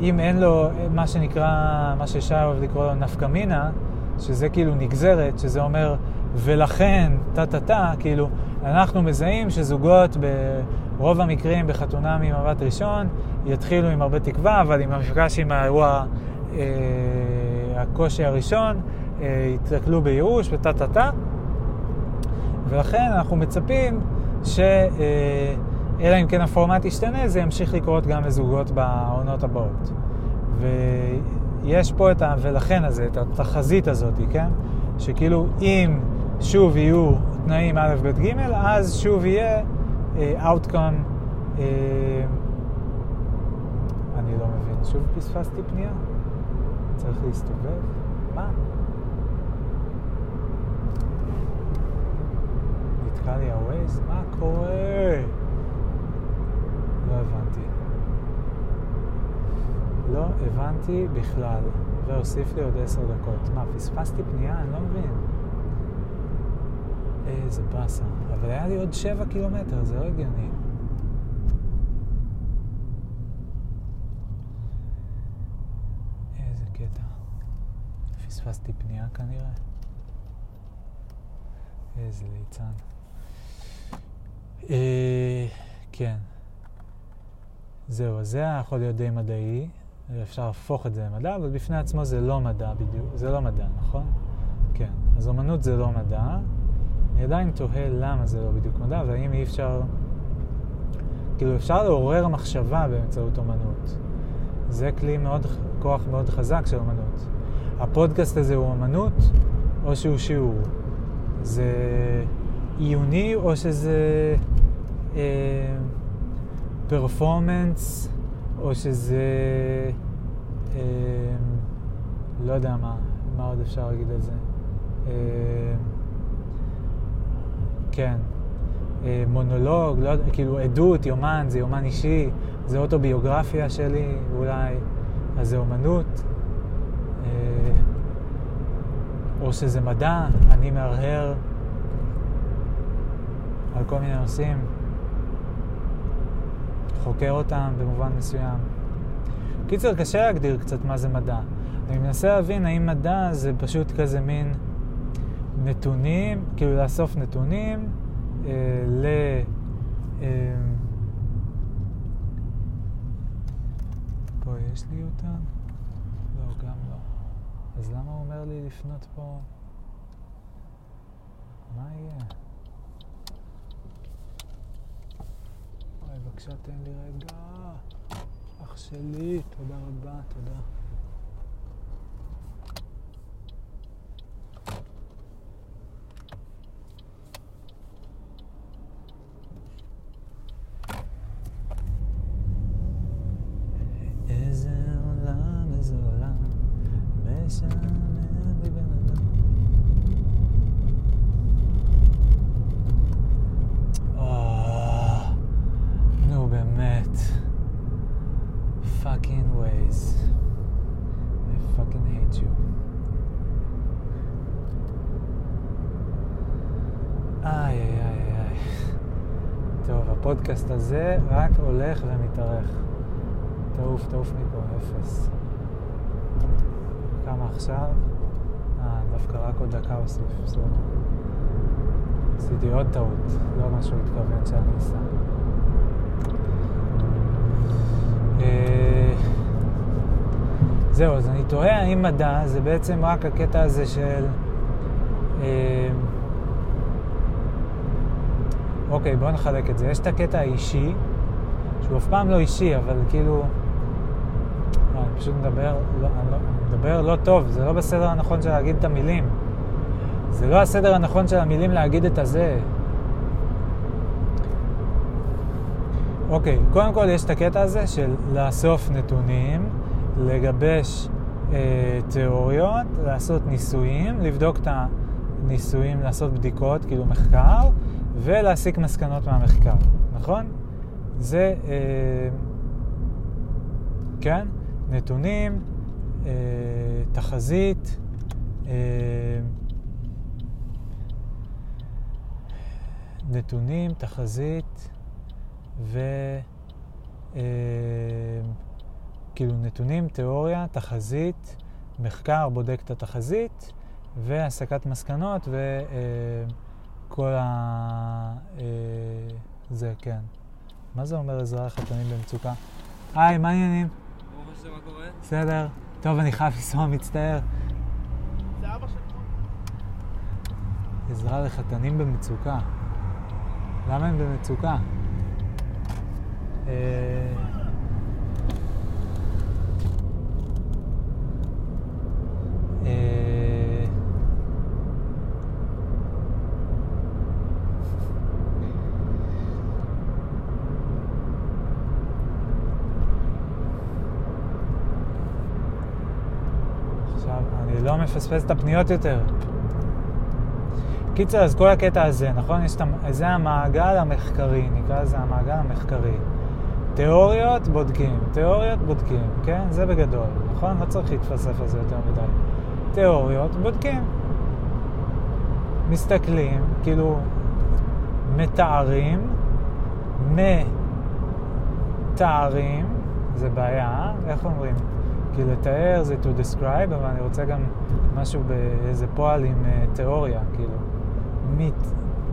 אם אין לו מה שנקרא, מה ששי אוהב לקרוא לו נפקא מינה, שזה כאילו נגזרת, שזה אומר ולכן, טה-טה-טה, כאילו, אנחנו מזהים שזוגות ברוב המקרים בחתונה ממבט ראשון יתחילו עם הרבה תקווה, אבל עם המפגש עם האירוע, אה, הקושי הראשון, אה, יתקלו בייאוש וטה-טה-טה, ולכן אנחנו מצפים ש... אה, אלא אם כן הפורמט ישתנה, זה ימשיך לקרות גם לזוגות בעונות הבאות. ויש פה את ה... ולכן הזה, את התחזית הזאת, כן? שכאילו אם שוב יהיו תנאים א', ב', ג', אז שוב יהיה uh, outcome, uh, אני לא מבין, שוב פספסתי פנייה? צריך להסתובב? מה? נתקע לי הווייז? מה קורה? לא הבנתי. לא הבנתי בכלל. והוסיף לי עוד עשר דקות. מה, פספסתי פנייה? אני לא מבין. איזה באסה. אבל היה לי עוד שבע קילומטר, זה לא הגיוני. איזה קטע. פספסתי פנייה כנראה. איזה ליצן. אה, כן. זהו, אז זה יכול להיות די מדעי, אפשר להפוך את זה למדע, אבל בפני עצמו זה לא מדע בדיוק, זה לא מדע, נכון? כן. אז אומנות זה לא מדע. אני עדיין תוהה למה זה לא בדיוק מדע, והאם אי אפשר... כאילו, אפשר לעורר מחשבה באמצעות אומנות. זה כלי מאוד, כוח מאוד חזק של אומנות. הפודקאסט הזה הוא אומנות, או שהוא שיעור? זה עיוני, או שזה... אה, פרפורמנס, או שזה... אה, לא יודע מה, מה עוד אפשר להגיד על זה. אה, כן, אה, מונולוג, לא כאילו עדות, יומן, זה יומן אישי, זה אוטוביוגרפיה שלי אולי, אז זה אומנות. אה, או שזה מדע, אני מהרהר על כל מיני נושאים. חוקר אותם במובן מסוים. קיצר, קשה להגדיר קצת מה זה מדע. אני מנסה להבין האם מדע זה פשוט כזה מין נתונים, כאילו לאסוף נתונים אה, ל... אה, פה יש לי אותם? לא, גם לא. אז למה הוא אומר לי לפנות פה? מה יהיה? בבקשה תן לי רגע. אח שלי, תודה רבה, תודה. איזה עולם, איזה עולם, משעמם לי בן אדם. אה, נו באמת. Fucking Waze. I fucking hate you. איי, איי, איי. טוב, הפודקאסט הזה רק הולך ומתארך. תעוף, תעוף מפה, אפס. כמה עכשיו? אה, דווקא רק עוד דקה אוסיף, בסדר. עשיתי עוד טעות, לא מה שהוא התכוון שאני אסע. אה, זהו, אז אני תוהה האם מדע זה בעצם רק הקטע הזה של... אה, אוקיי, בואו נחלק את זה. יש את הקטע האישי, שהוא אף פעם לא אישי, אבל כאילו... פשוט מדבר לא, לא, מדבר לא טוב, זה לא בסדר הנכון של להגיד את המילים. זה לא הסדר הנכון של המילים להגיד את הזה. אוקיי, קודם כל יש את הקטע הזה של לאסוף נתונים, לגבש אה, תיאוריות, לעשות ניסויים, לבדוק את הניסויים, לעשות בדיקות, כאילו מחקר, ולהסיק מסקנות מהמחקר, נכון? זה, אה, כן, נתונים, אה, תחזית, אה, נתונים, תחזית ו... אה, כאילו נתונים, תיאוריה, תחזית, מחקר בודק את התחזית והסקת מסקנות וכל אה, ה... אה, זה, כן. מה זה אומר עזרה לחתנים במצוקה? היי, מה העניינים? מה קורה? בסדר. טוב, אני חייב לנסוע, מצטער. זה אבא שלך. עזרה לחתנים במצוקה. למה הם במצוקה? אה, עכשיו, אני מפספס את הפניות יותר. קיצר, אז כל הקטע הזה, נכון? יש את, זה המעגל המחקרי, נקרא לזה המעגל המחקרי. תיאוריות בודקים, תיאוריות בודקים, כן? זה בגדול, נכון? לא צריך להתפלסף על זה יותר מדי. תיאוריות בודקים. מסתכלים, כאילו, מתארים, מתארים, זה בעיה, איך אומרים? כי לתאר זה to describe, אבל אני רוצה גם משהו באיזה פועל עם uh, תיאוריה, כאילו. מת,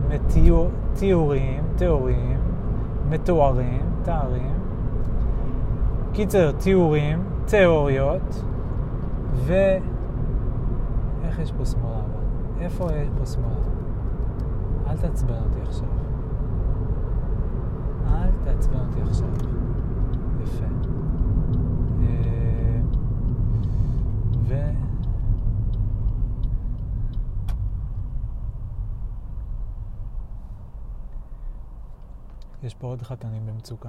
מתיאור, תיאורים, מתוארים, תארים. קיצר, תיאורים, תיאוריות, ו... איך יש פה שמאלה? איפה יש פה שמאלה? אל תעצבן אותי עכשיו. אל תעצבן אותי עכשיו. יפה. אה, ו... יש פה עוד חתנים במצוקה.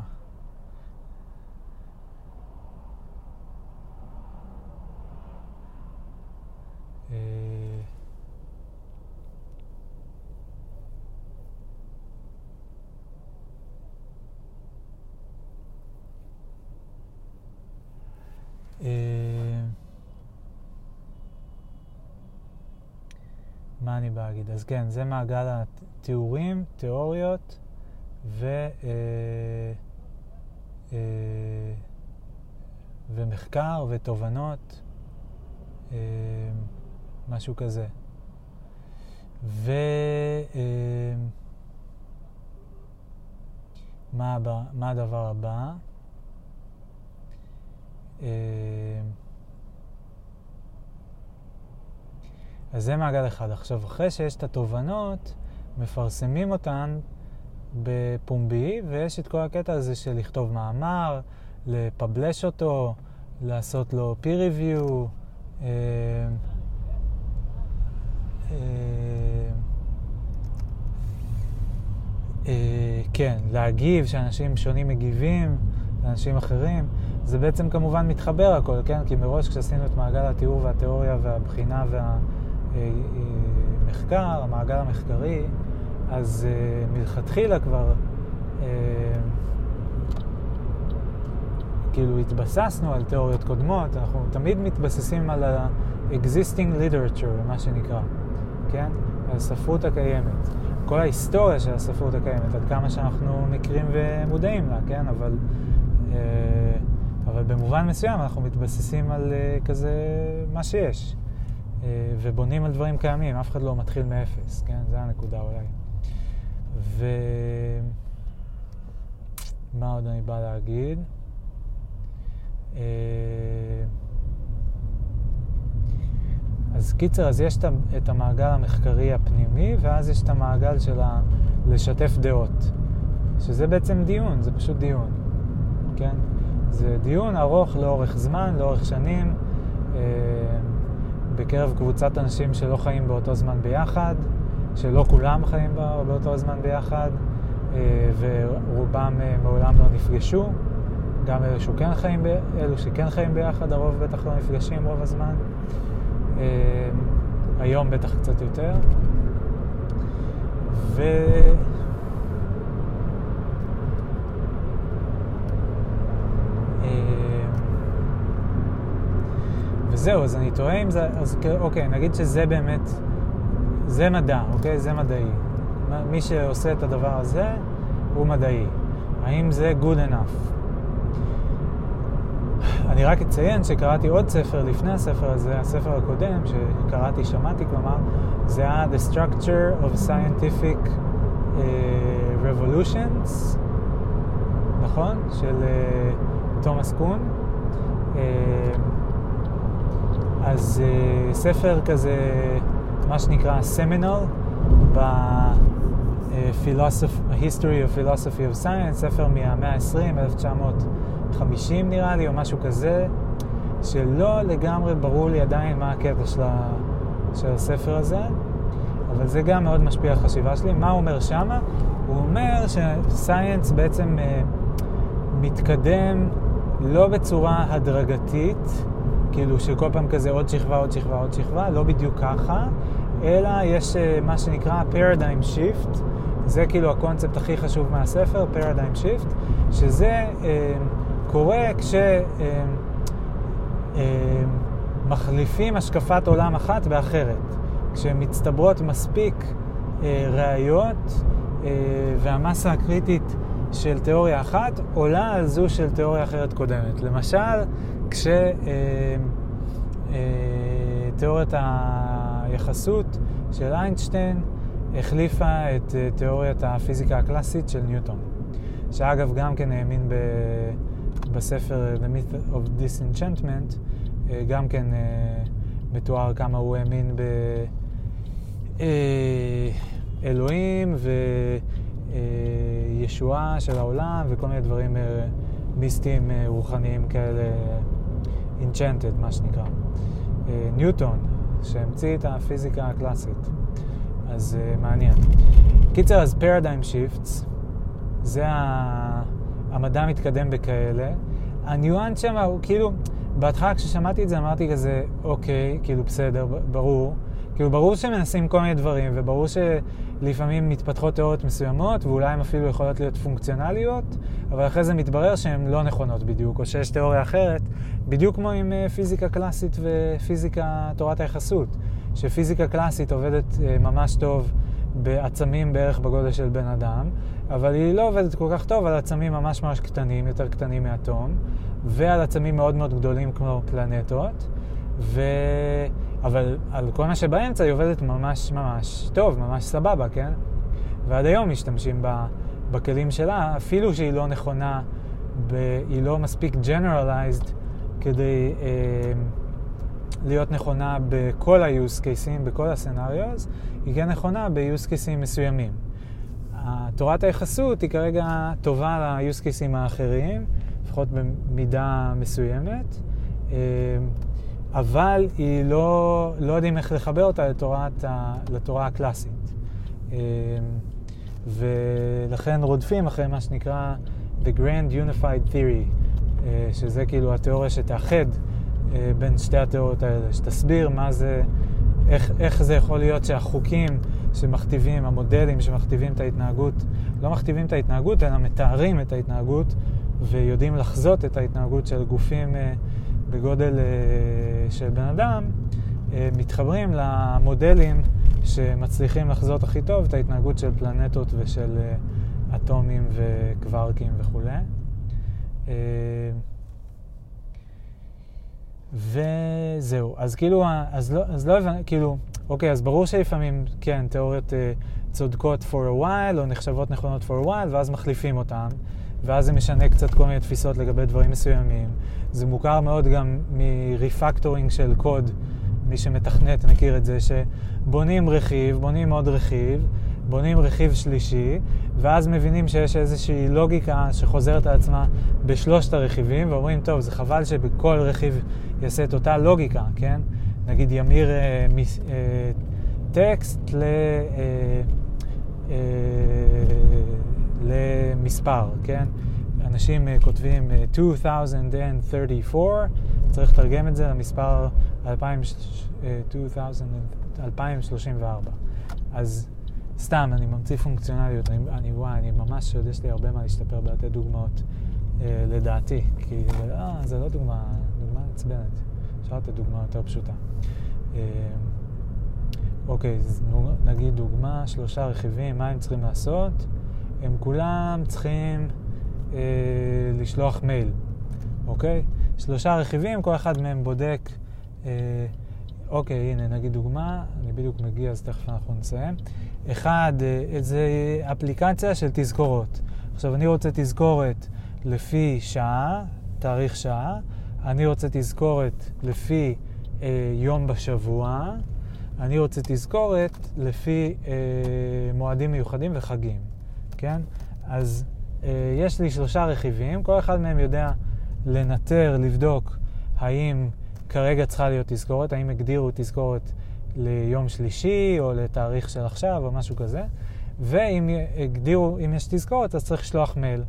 אה, אה, מה אני בא להגיד? אז כן, זה מעגל התיאורים, תיאוריות ו... אה, אה, ומחקר ותובנות, אה, משהו כזה. ו... אה, מה, מה הדבר הבא? אה, אז זה מעגל אחד. עכשיו, אחרי שיש את התובנות, מפרסמים אותן בפומבי, ויש את כל הקטע הזה של לכתוב מאמר, לפבלש אותו, לעשות לו peer review, אה, אה, אה, כן, להגיב, שאנשים שונים מגיבים לאנשים אחרים. זה בעצם כמובן מתחבר הכל, כן? כי מראש כשעשינו את מעגל התיאור והתיאוריה והבחינה והמחקר, המעגל המחקרי, אז uh, מלכתחילה כבר uh, כאילו התבססנו על תיאוריות קודמות, אנחנו תמיד מתבססים על ה-existing literature, מה שנקרא, כן? על הספרות הקיימת. כל ההיסטוריה של הספרות הקיימת, עד כמה שאנחנו מכירים ומודעים לה, כן? אבל, אה, אבל במובן מסוים אנחנו מתבססים על אה, כזה מה שיש, ובונים על דברים קיימים, אף אחד לא מתחיל מאפס, כן? זה הנקודה אולי. ומה עוד אני בא להגיד? אז קיצר, אז יש את המעגל המחקרי הפנימי, ואז יש את המעגל של ה... לשתף דעות, שזה בעצם דיון, זה פשוט דיון, כן? זה דיון ארוך לאורך זמן, לאורך שנים, אה, בקרב קבוצת אנשים שלא חיים באותו זמן ביחד, שלא כולם חיים באותו זמן ביחד, אה, ורובם אה, מעולם לא נפגשו. גם אלו שכן חיים, אלו שכן חיים ביחד, הרוב בטח לא נפגשים רוב הזמן. אה, היום בטח קצת יותר. ו... וזהו, אז אני טועה אם זה, אז אוקיי, נגיד שזה באמת, זה מדע, אוקיי? זה מדעי. מי שעושה את הדבר הזה הוא מדעי. האם זה good enough? אני רק אציין שקראתי עוד ספר לפני הספר הזה, הספר הקודם שקראתי, שמעתי כלומר, זה היה The Structure of Scientific uh, Revolutions, נכון? של uh, תומאס קון. Uh, אז uh, ספר כזה, מה שנקרא סמינל, ב... History of Philosophy of Science, ספר מהמאה ה-20, 1900. 50 נראה לי, או משהו כזה, שלא לגמרי ברור לי עדיין מה הקטע של, ה... של הספר הזה, אבל זה גם מאוד משפיע על החשיבה שלי. מה הוא אומר שמה? הוא אומר שסייאנס בעצם uh, מתקדם לא בצורה הדרגתית, כאילו שכל פעם כזה עוד שכבה, עוד שכבה, עוד שכבה, לא בדיוק ככה, אלא יש uh, מה שנקרא paradigm shift, זה כאילו הקונספט הכי חשוב מהספר, paradigm shift, שזה uh, קורה כשמחליפים אה, אה, השקפת עולם אחת באחרת, כשמצטברות מספיק אה, ראיות והמסה הקריטית של תיאוריה אחת עולה על זו של תיאוריה אחרת קודמת. למשל, כשתיאוריית היחסות של איינשטיין החליפה את תיאוריית הפיזיקה הקלאסית של ניוטון, שאגב גם כן האמין ב... בספר The Myth of Disenchantment אה, גם כן אה, מתואר כמה הוא האמין באלוהים וישועה של העולם וכל מיני דברים אה, מיסטיים רוחניים כאלה, Enchanted מה שנקרא. ניוטון, שהמציא את הפיזיקה הקלאסית, אז מעניין. קיצר, אז Paradigm Shifts, זה ה... המדע מתקדם בכאלה. הניואנס שם הוא כאילו, בהתחלה כששמעתי את זה אמרתי כזה, אוקיי, כאילו בסדר, ברור. כאילו ברור שמנסים כל מיני דברים, וברור שלפעמים מתפתחות תיאוריות מסוימות, ואולי הן אפילו יכולות להיות פונקציונליות, אבל אחרי זה מתברר שהן לא נכונות בדיוק, או שיש תיאוריה אחרת, בדיוק כמו עם אה, פיזיקה קלאסית ופיזיקה תורת היחסות, שפיזיקה קלאסית עובדת אה, ממש טוב בעצמים בערך בגודל של בן אדם, אבל היא לא עובדת כל כך טוב על עצמים ממש ממש קטנים, יותר קטנים מאטום, ועל עצמים מאוד מאוד גדולים כמו פלנטות, ו... אבל על כל מה שבאמצע היא עובדת ממש ממש טוב, ממש סבבה, כן? ועד היום משתמשים בה, בכלים שלה, אפילו שהיא לא נכונה, ב... היא לא מספיק generalized כדי אה, להיות נכונה בכל ה-use cases, בכל ה-scenarios, היא כן נכונה ב-use cases מסוימים. תורת היחסות היא כרגע טובה ל-use cases האחרים, לפחות במידה מסוימת, אה, אבל היא לא, לא יודעים איך לחבר אותה לתורת, לתורה הקלאסית. אה, ולכן רודפים אחרי מה שנקרא The Grand Unified Theory, אה, שזה כאילו התיאוריה שתאחד בין שתי התיאוריות האלה, שתסביר מה זה, איך, איך זה יכול להיות שהחוקים שמכתיבים, המודלים שמכתיבים את ההתנהגות, לא מכתיבים את ההתנהגות, אלא מתארים את ההתנהגות ויודעים לחזות את ההתנהגות של גופים אה, בגודל אה, של בן אדם, אה, מתחברים למודלים שמצליחים לחזות הכי טוב את ההתנהגות של פלנטות ושל uh, אטומים וקווארקים וכולי. וזהו, אז כאילו, אז לא, אז לא הבנתי, כאילו, אוקיי, אז ברור שלפעמים, כן, תיאוריות uh, צודקות for a while, או נחשבות נכונות for a while, ואז מחליפים אותן, ואז זה משנה קצת כל מיני תפיסות לגבי דברים מסוימים. זה מוכר מאוד גם מריפקטורינג של קוד, מי שמתכנת מכיר את זה, שבונים רכיב, בונים עוד רכיב, בונים רכיב שלישי, ואז מבינים שיש איזושהי לוגיקה שחוזרת על עצמה בשלושת הרכיבים, ואומרים, טוב, זה חבל שבכל רכיב יעשה את אותה לוגיקה, כן? נגיד ימיר אה, מס, אה, טקסט ל, אה, אה, למספר, כן? אנשים אה, כותבים אה, 2034, צריך לתרגם את זה למספר 2000, 2034. אז סתם, אני ממציא פונקציונליות, אני, אני וואי, אני ממש יודע שיש לי הרבה מה להשתפר בלתת דוגמאות, אה, לדעתי, כי אה, זה לא דוגמה, דוגמה עצבנת, אפשר לתת דוגמה יותר פשוטה. אה, אוקיי, אז נגיד דוגמה, שלושה רכיבים, מה הם צריכים לעשות? הם כולם צריכים אה, לשלוח מייל, אוקיי? שלושה רכיבים, כל אחד מהם בודק, אה, אוקיי, הנה נגיד דוגמה, אני בדיוק מגיע אז תכף אנחנו נסיים. אחד, אה, זה אפליקציה של תזכורות. עכשיו, אני רוצה תזכורת לפי שעה, תאריך שעה, אני רוצה תזכורת לפי אה, יום בשבוע, אני רוצה תזכורת לפי אה, מועדים מיוחדים וחגים, כן? אז אה, יש לי שלושה רכיבים, כל אחד מהם יודע לנטר, לבדוק האם כרגע צריכה להיות תזכורת, האם הגדירו תזכורת ליום שלישי או לתאריך של עכשיו או משהו כזה, ואם הגדירו, אם יש תזכורת אז צריך לשלוח מייל.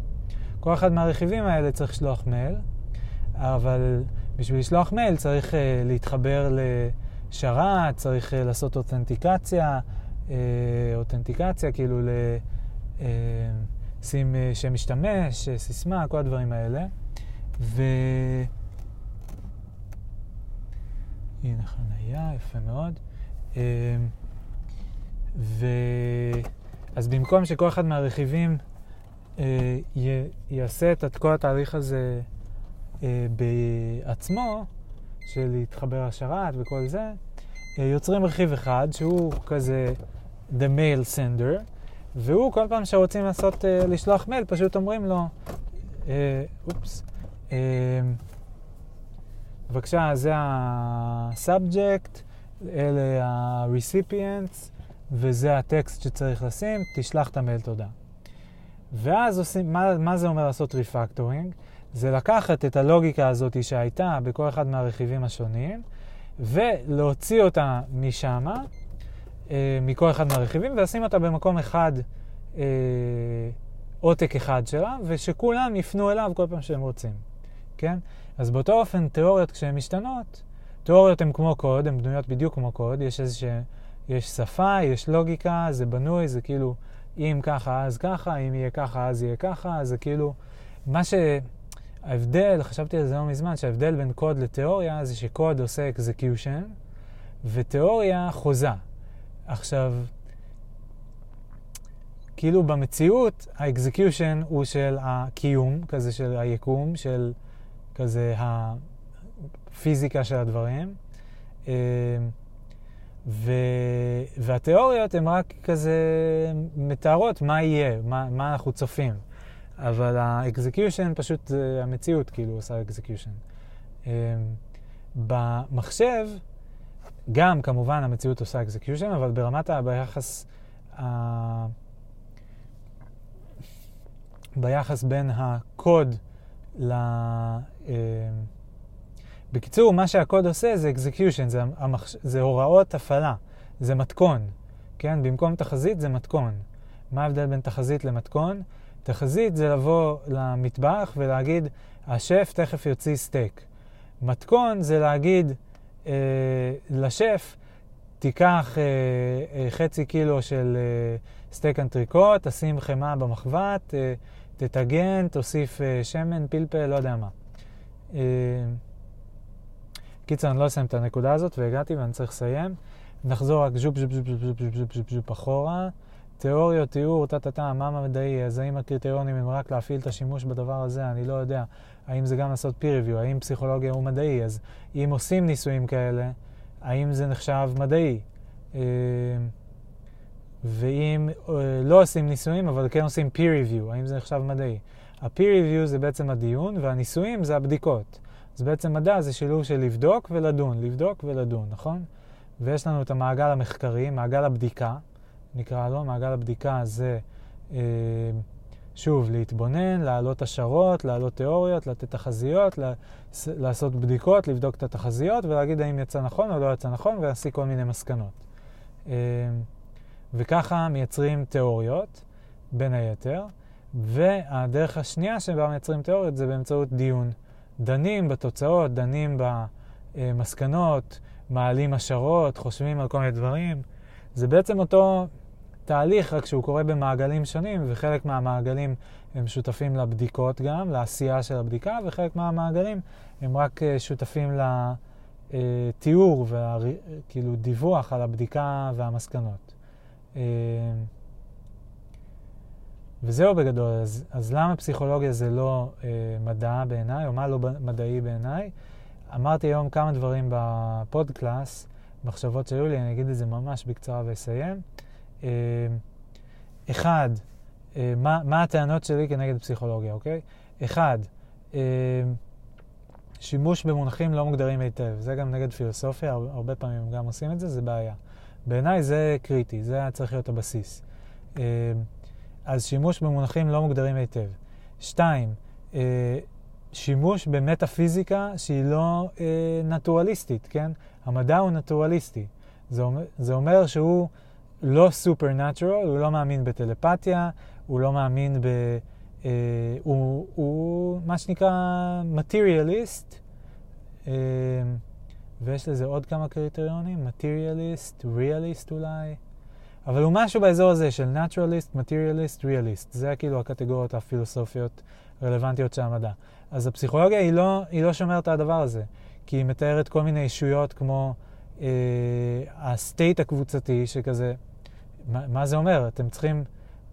כל אחד מהרכיבים האלה צריך לשלוח מייל, אבל בשביל לשלוח מייל צריך uh, להתחבר לשרת, צריך uh, לעשות אותנטיקציה, uh, אותנטיקציה כאילו לשים uh, שם משתמש, uh, סיסמה, כל הדברים האלה. ו... הנה חנייה, יפה מאוד. ו... אז במקום שכל אחד מהרכיבים אה, י... יעשה את כל התהליך הזה אה, בעצמו, של להתחבר לשרת וכל זה, אה, יוצרים רכיב אחד שהוא כזה the mail sender, והוא כל פעם שרוצים לעשות, אה, לשלוח מייל, פשוט אומרים לו, אה, אופס, אה, בבקשה, זה ה-subject, אלה ה-recipients, וזה הטקסט שצריך לשים, תשלח את המייל תודה. ואז עושים, מה, מה זה אומר לעשות refactoring? זה לקחת את הלוגיקה הזאת שהייתה בכל אחד מהרכיבים השונים, ולהוציא אותה משם, אה, מכל אחד מהרכיבים, ולשים אותה במקום אחד, אה, עותק אחד שלה, ושכולם יפנו אליו כל פעם שהם רוצים, כן? אז באותו אופן, תיאוריות כשהן משתנות, תיאוריות הן כמו קוד, הן בנויות בדיוק כמו קוד, יש איזושהי, יש שפה, יש לוגיקה, זה בנוי, זה כאילו, אם ככה אז ככה, אם יהיה ככה אז יהיה ככה, זה כאילו, מה שההבדל, חשבתי על זה לא מזמן, שההבדל בין קוד לתיאוריה זה שקוד עושה execution, ותיאוריה חוזה. עכשיו, כאילו במציאות, האקזקיושן הוא של הקיום, כזה של היקום, של כזה הפיזיקה של הדברים. אה, ו... והתיאוריות הן רק כזה מתארות מה יהיה, מה, מה אנחנו צופים. אבל ה execution פשוט המציאות, כאילו, עושה execution. אה, במחשב, גם כמובן המציאות עושה execution, אבל ברמת ה... ביחס, ה... ביחס בין הקוד ל... אה, בקיצור, מה שהקוד עושה זה execution, זה, המחש... זה הוראות הפעלה, זה מתכון, כן? במקום תחזית זה מתכון. מה ההבדל בין תחזית למתכון? תחזית זה לבוא למטבח ולהגיד, השף תכף יוציא סטייק. מתכון זה להגיד אה, לשף, תיקח אה, אה, חצי קילו של אה, סטייק אנטריקוט, תשים חמאה במחבת, אה, תטגן, תוסיף אה, שמן, פלפל, לא יודע מה. אה, קיצר, אני לא אסיים את הנקודה הזאת, והגעתי ואני צריך לסיים. נחזור רק ז'ופ ז'ופ ז'ופ ז'ופ ז'ופ ז'ופ ז'ופ ז'ופ אחורה. תיאוריות, תיאור, טה-טה-טה, מה מדעי, אז האם הקריטריונים הם רק להפעיל את השימוש בדבר הזה, אני לא יודע. האם זה גם לעשות peer review, האם פסיכולוגיה הוא מדעי, אז אם עושים ניסויים כאלה, האם זה נחשב מדעי? אה, ואם אה, לא עושים ניסויים, אבל כן עושים peer review, האם זה נחשב מדעי? ה-peer review זה בעצם הדיון, והניסויים זה הבדיקות. אז בעצם מדע זה שילוב של לבדוק ולדון, לבדוק ולדון, נכון? ויש לנו את המעגל המחקרי, מעגל הבדיקה, נקרא לו, מעגל הבדיקה זה, אה, שוב, להתבונן, להעלות השערות, להעלות תיאוריות, לתת תחזיות, לעשות בדיקות, לבדוק את התחזיות ולהגיד האם יצא נכון או לא יצא נכון ולהסיק כל מיני מסקנות. אה, וככה מייצרים תיאוריות, בין היתר, והדרך השנייה שבה מייצרים תיאוריות זה באמצעות דיון. דנים בתוצאות, דנים במסקנות, מעלים השערות, חושבים על כל מיני דברים. זה בעצם אותו תהליך, רק שהוא קורה במעגלים שונים, וחלק מהמעגלים הם שותפים לבדיקות גם, לעשייה של הבדיקה, וחלק מהמעגלים הם רק אה, שותפים לתיאור וכאילו דיווח על הבדיקה והמסקנות. אה, וזהו בגדול, אז, אז למה פסיכולוגיה זה לא אה, מדע בעיניי, או מה לא מדעי בעיניי? אמרתי היום כמה דברים בפודקאסט, מחשבות שהיו לי, אני אגיד את זה ממש בקצרה ואסיים. אה, אחד, אה, מה, מה הטענות שלי כנגד פסיכולוגיה, אוקיי? אחד, אה, שימוש במונחים לא מוגדרים היטב. זה גם נגד פילוסופיה, הרבה פעמים גם עושים את זה, זה בעיה. בעיניי זה קריטי, זה היה צריך להיות הבסיס. אז שימוש במונחים לא מוגדרים היטב. שתיים, שימוש במטאפיזיקה שהיא לא נטורליסטית, כן? המדע הוא נטורליסטי. זה אומר, זה אומר שהוא לא סופרנטורל, הוא לא מאמין בטלפתיה, הוא לא מאמין ב... אה, הוא, הוא מה שנקרא מטריאליסט, אה, ויש לזה עוד כמה קריטריונים, מטריאליסט, ריאליסט אולי, אבל הוא משהו באזור הזה של נטרליסט, מטריאליסט, ריאליסט. זה כאילו הקטגוריות הפילוסופיות הרלוונטיות של המדע. אז הפסיכולוגיה היא לא, היא לא שומרת על הדבר הזה, כי היא מתארת כל מיני ישויות כמו אה, ה state הקבוצתי, שכזה, מה, מה זה אומר? אתם צריכים,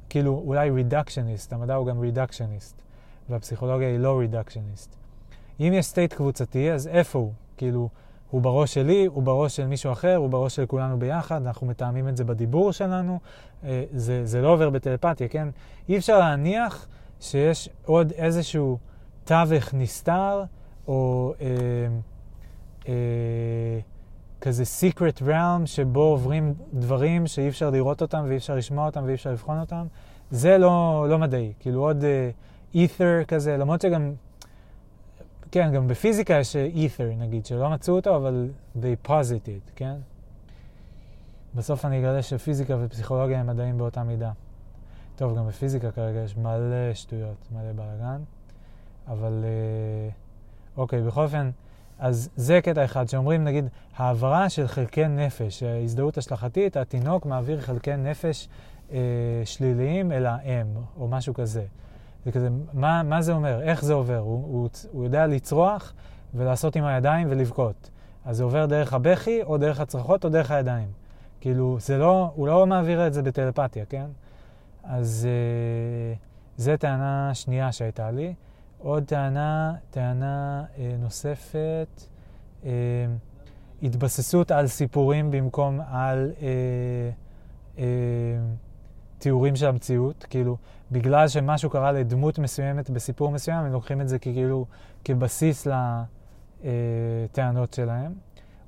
כאילו, אולי reductionist, המדע הוא גם reductionist, והפסיכולוגיה היא לא reductionist. אם יש state קבוצתי, אז איפה הוא? כאילו, הוא בראש שלי, הוא בראש של מישהו אחר, הוא בראש של כולנו ביחד, אנחנו מתאמים את זה בדיבור שלנו, אה, זה, זה לא עובר בטלפתיה, כן? אי אפשר להניח שיש עוד איזשהו תווך נסתר, או אה, אה, כזה secret realm שבו עוברים דברים שאי אפשר לראות אותם ואי אפשר לשמוע אותם ואי אפשר לבחון אותם. זה לא, לא מדעי, כאילו עוד אית'ר uh, כזה, למרות שגם, כן, גם בפיזיקה יש אית'ר נגיד, שלא מצאו אותו, אבל they posited, כן? בסוף אני אגלה שפיזיקה ופסיכולוגיה הם מדעים באותה מידה. טוב, גם בפיזיקה כרגע יש מלא שטויות, מלא בלאגן, אבל uh, אוקיי, בכל אופן, אז זה קטע אחד, שאומרים נגיד העברה של חלקי נפש, ההזדהות השלכתית, התינוק מעביר חלקי נפש אה, שליליים אל האם, או משהו כזה. זה כזה, מה, מה זה אומר? איך זה עובר? הוא, הוא, הוא יודע לצרוח ולעשות עם הידיים ולבכות. אז זה עובר דרך הבכי, או דרך הצרחות, או דרך הידיים. כאילו, זה לא, הוא לא מעביר את זה בטלפתיה, כן? אז אה, זו טענה שנייה שהייתה לי. עוד טענה, טענה אה, נוספת, אה, התבססות על סיפורים במקום על אה, אה, תיאורים של המציאות. כאילו, בגלל שמשהו קרה לדמות מסוימת בסיפור מסוים, הם לוקחים את זה כאילו כבסיס לטענות שלהם,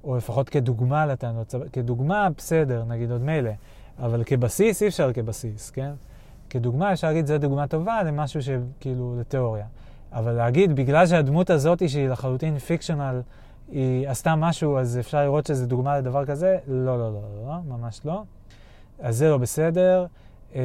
או לפחות כדוגמה לטענות. כדוגמה, בסדר, נגיד עוד מילא, אבל כבסיס אי אפשר כבסיס, כן? כדוגמה אפשר להגיד, זו דוגמה טובה למשהו שכאילו, לתיאוריה. אבל להגיד, בגלל שהדמות הזאת שהיא לחלוטין פיקשונל, היא עשתה משהו, אז אפשר לראות שזו דוגמה לדבר כזה? לא, לא, לא, לא, ממש לא. אז זה לא בסדר. אה,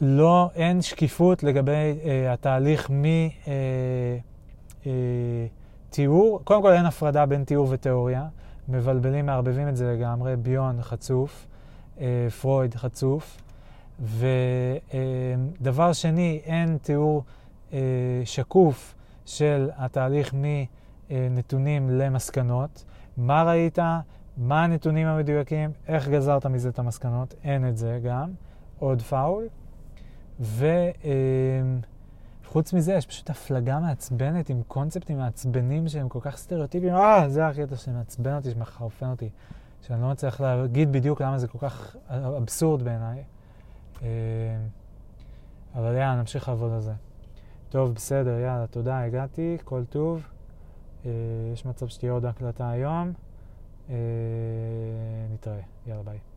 לא, אין שקיפות לגבי אה, התהליך מתיאור. אה, קודם כל אין הפרדה בין תיאור ותיאוריה. מבלבלים, מערבבים את זה לגמרי. ביון חצוף, אה, פרויד חצוף. ודבר שני, אין תיאור אה, שקוף של התהליך מנתונים למסקנות. מה ראית, מה הנתונים המדויקים, איך גזרת מזה את המסקנות, אין את זה גם, עוד פאול. וחוץ מזה, יש פשוט הפלגה מעצבנת עם קונספטים מעצבנים שהם כל כך סטריאוטיפיים. אה, זה הקטע שמעצבן אותי, שמחרפן אותי, שאני לא מצליח להגיד בדיוק למה זה כל כך אבסורד בעיניי. אה, אבל יאללה, נמשיך לעבוד על זה. טוב, בסדר, יאללה, תודה, הגעתי, כל טוב. אה, יש מצב שתהיה עוד הקלטה היום. אה, נתראה, יאללה ביי.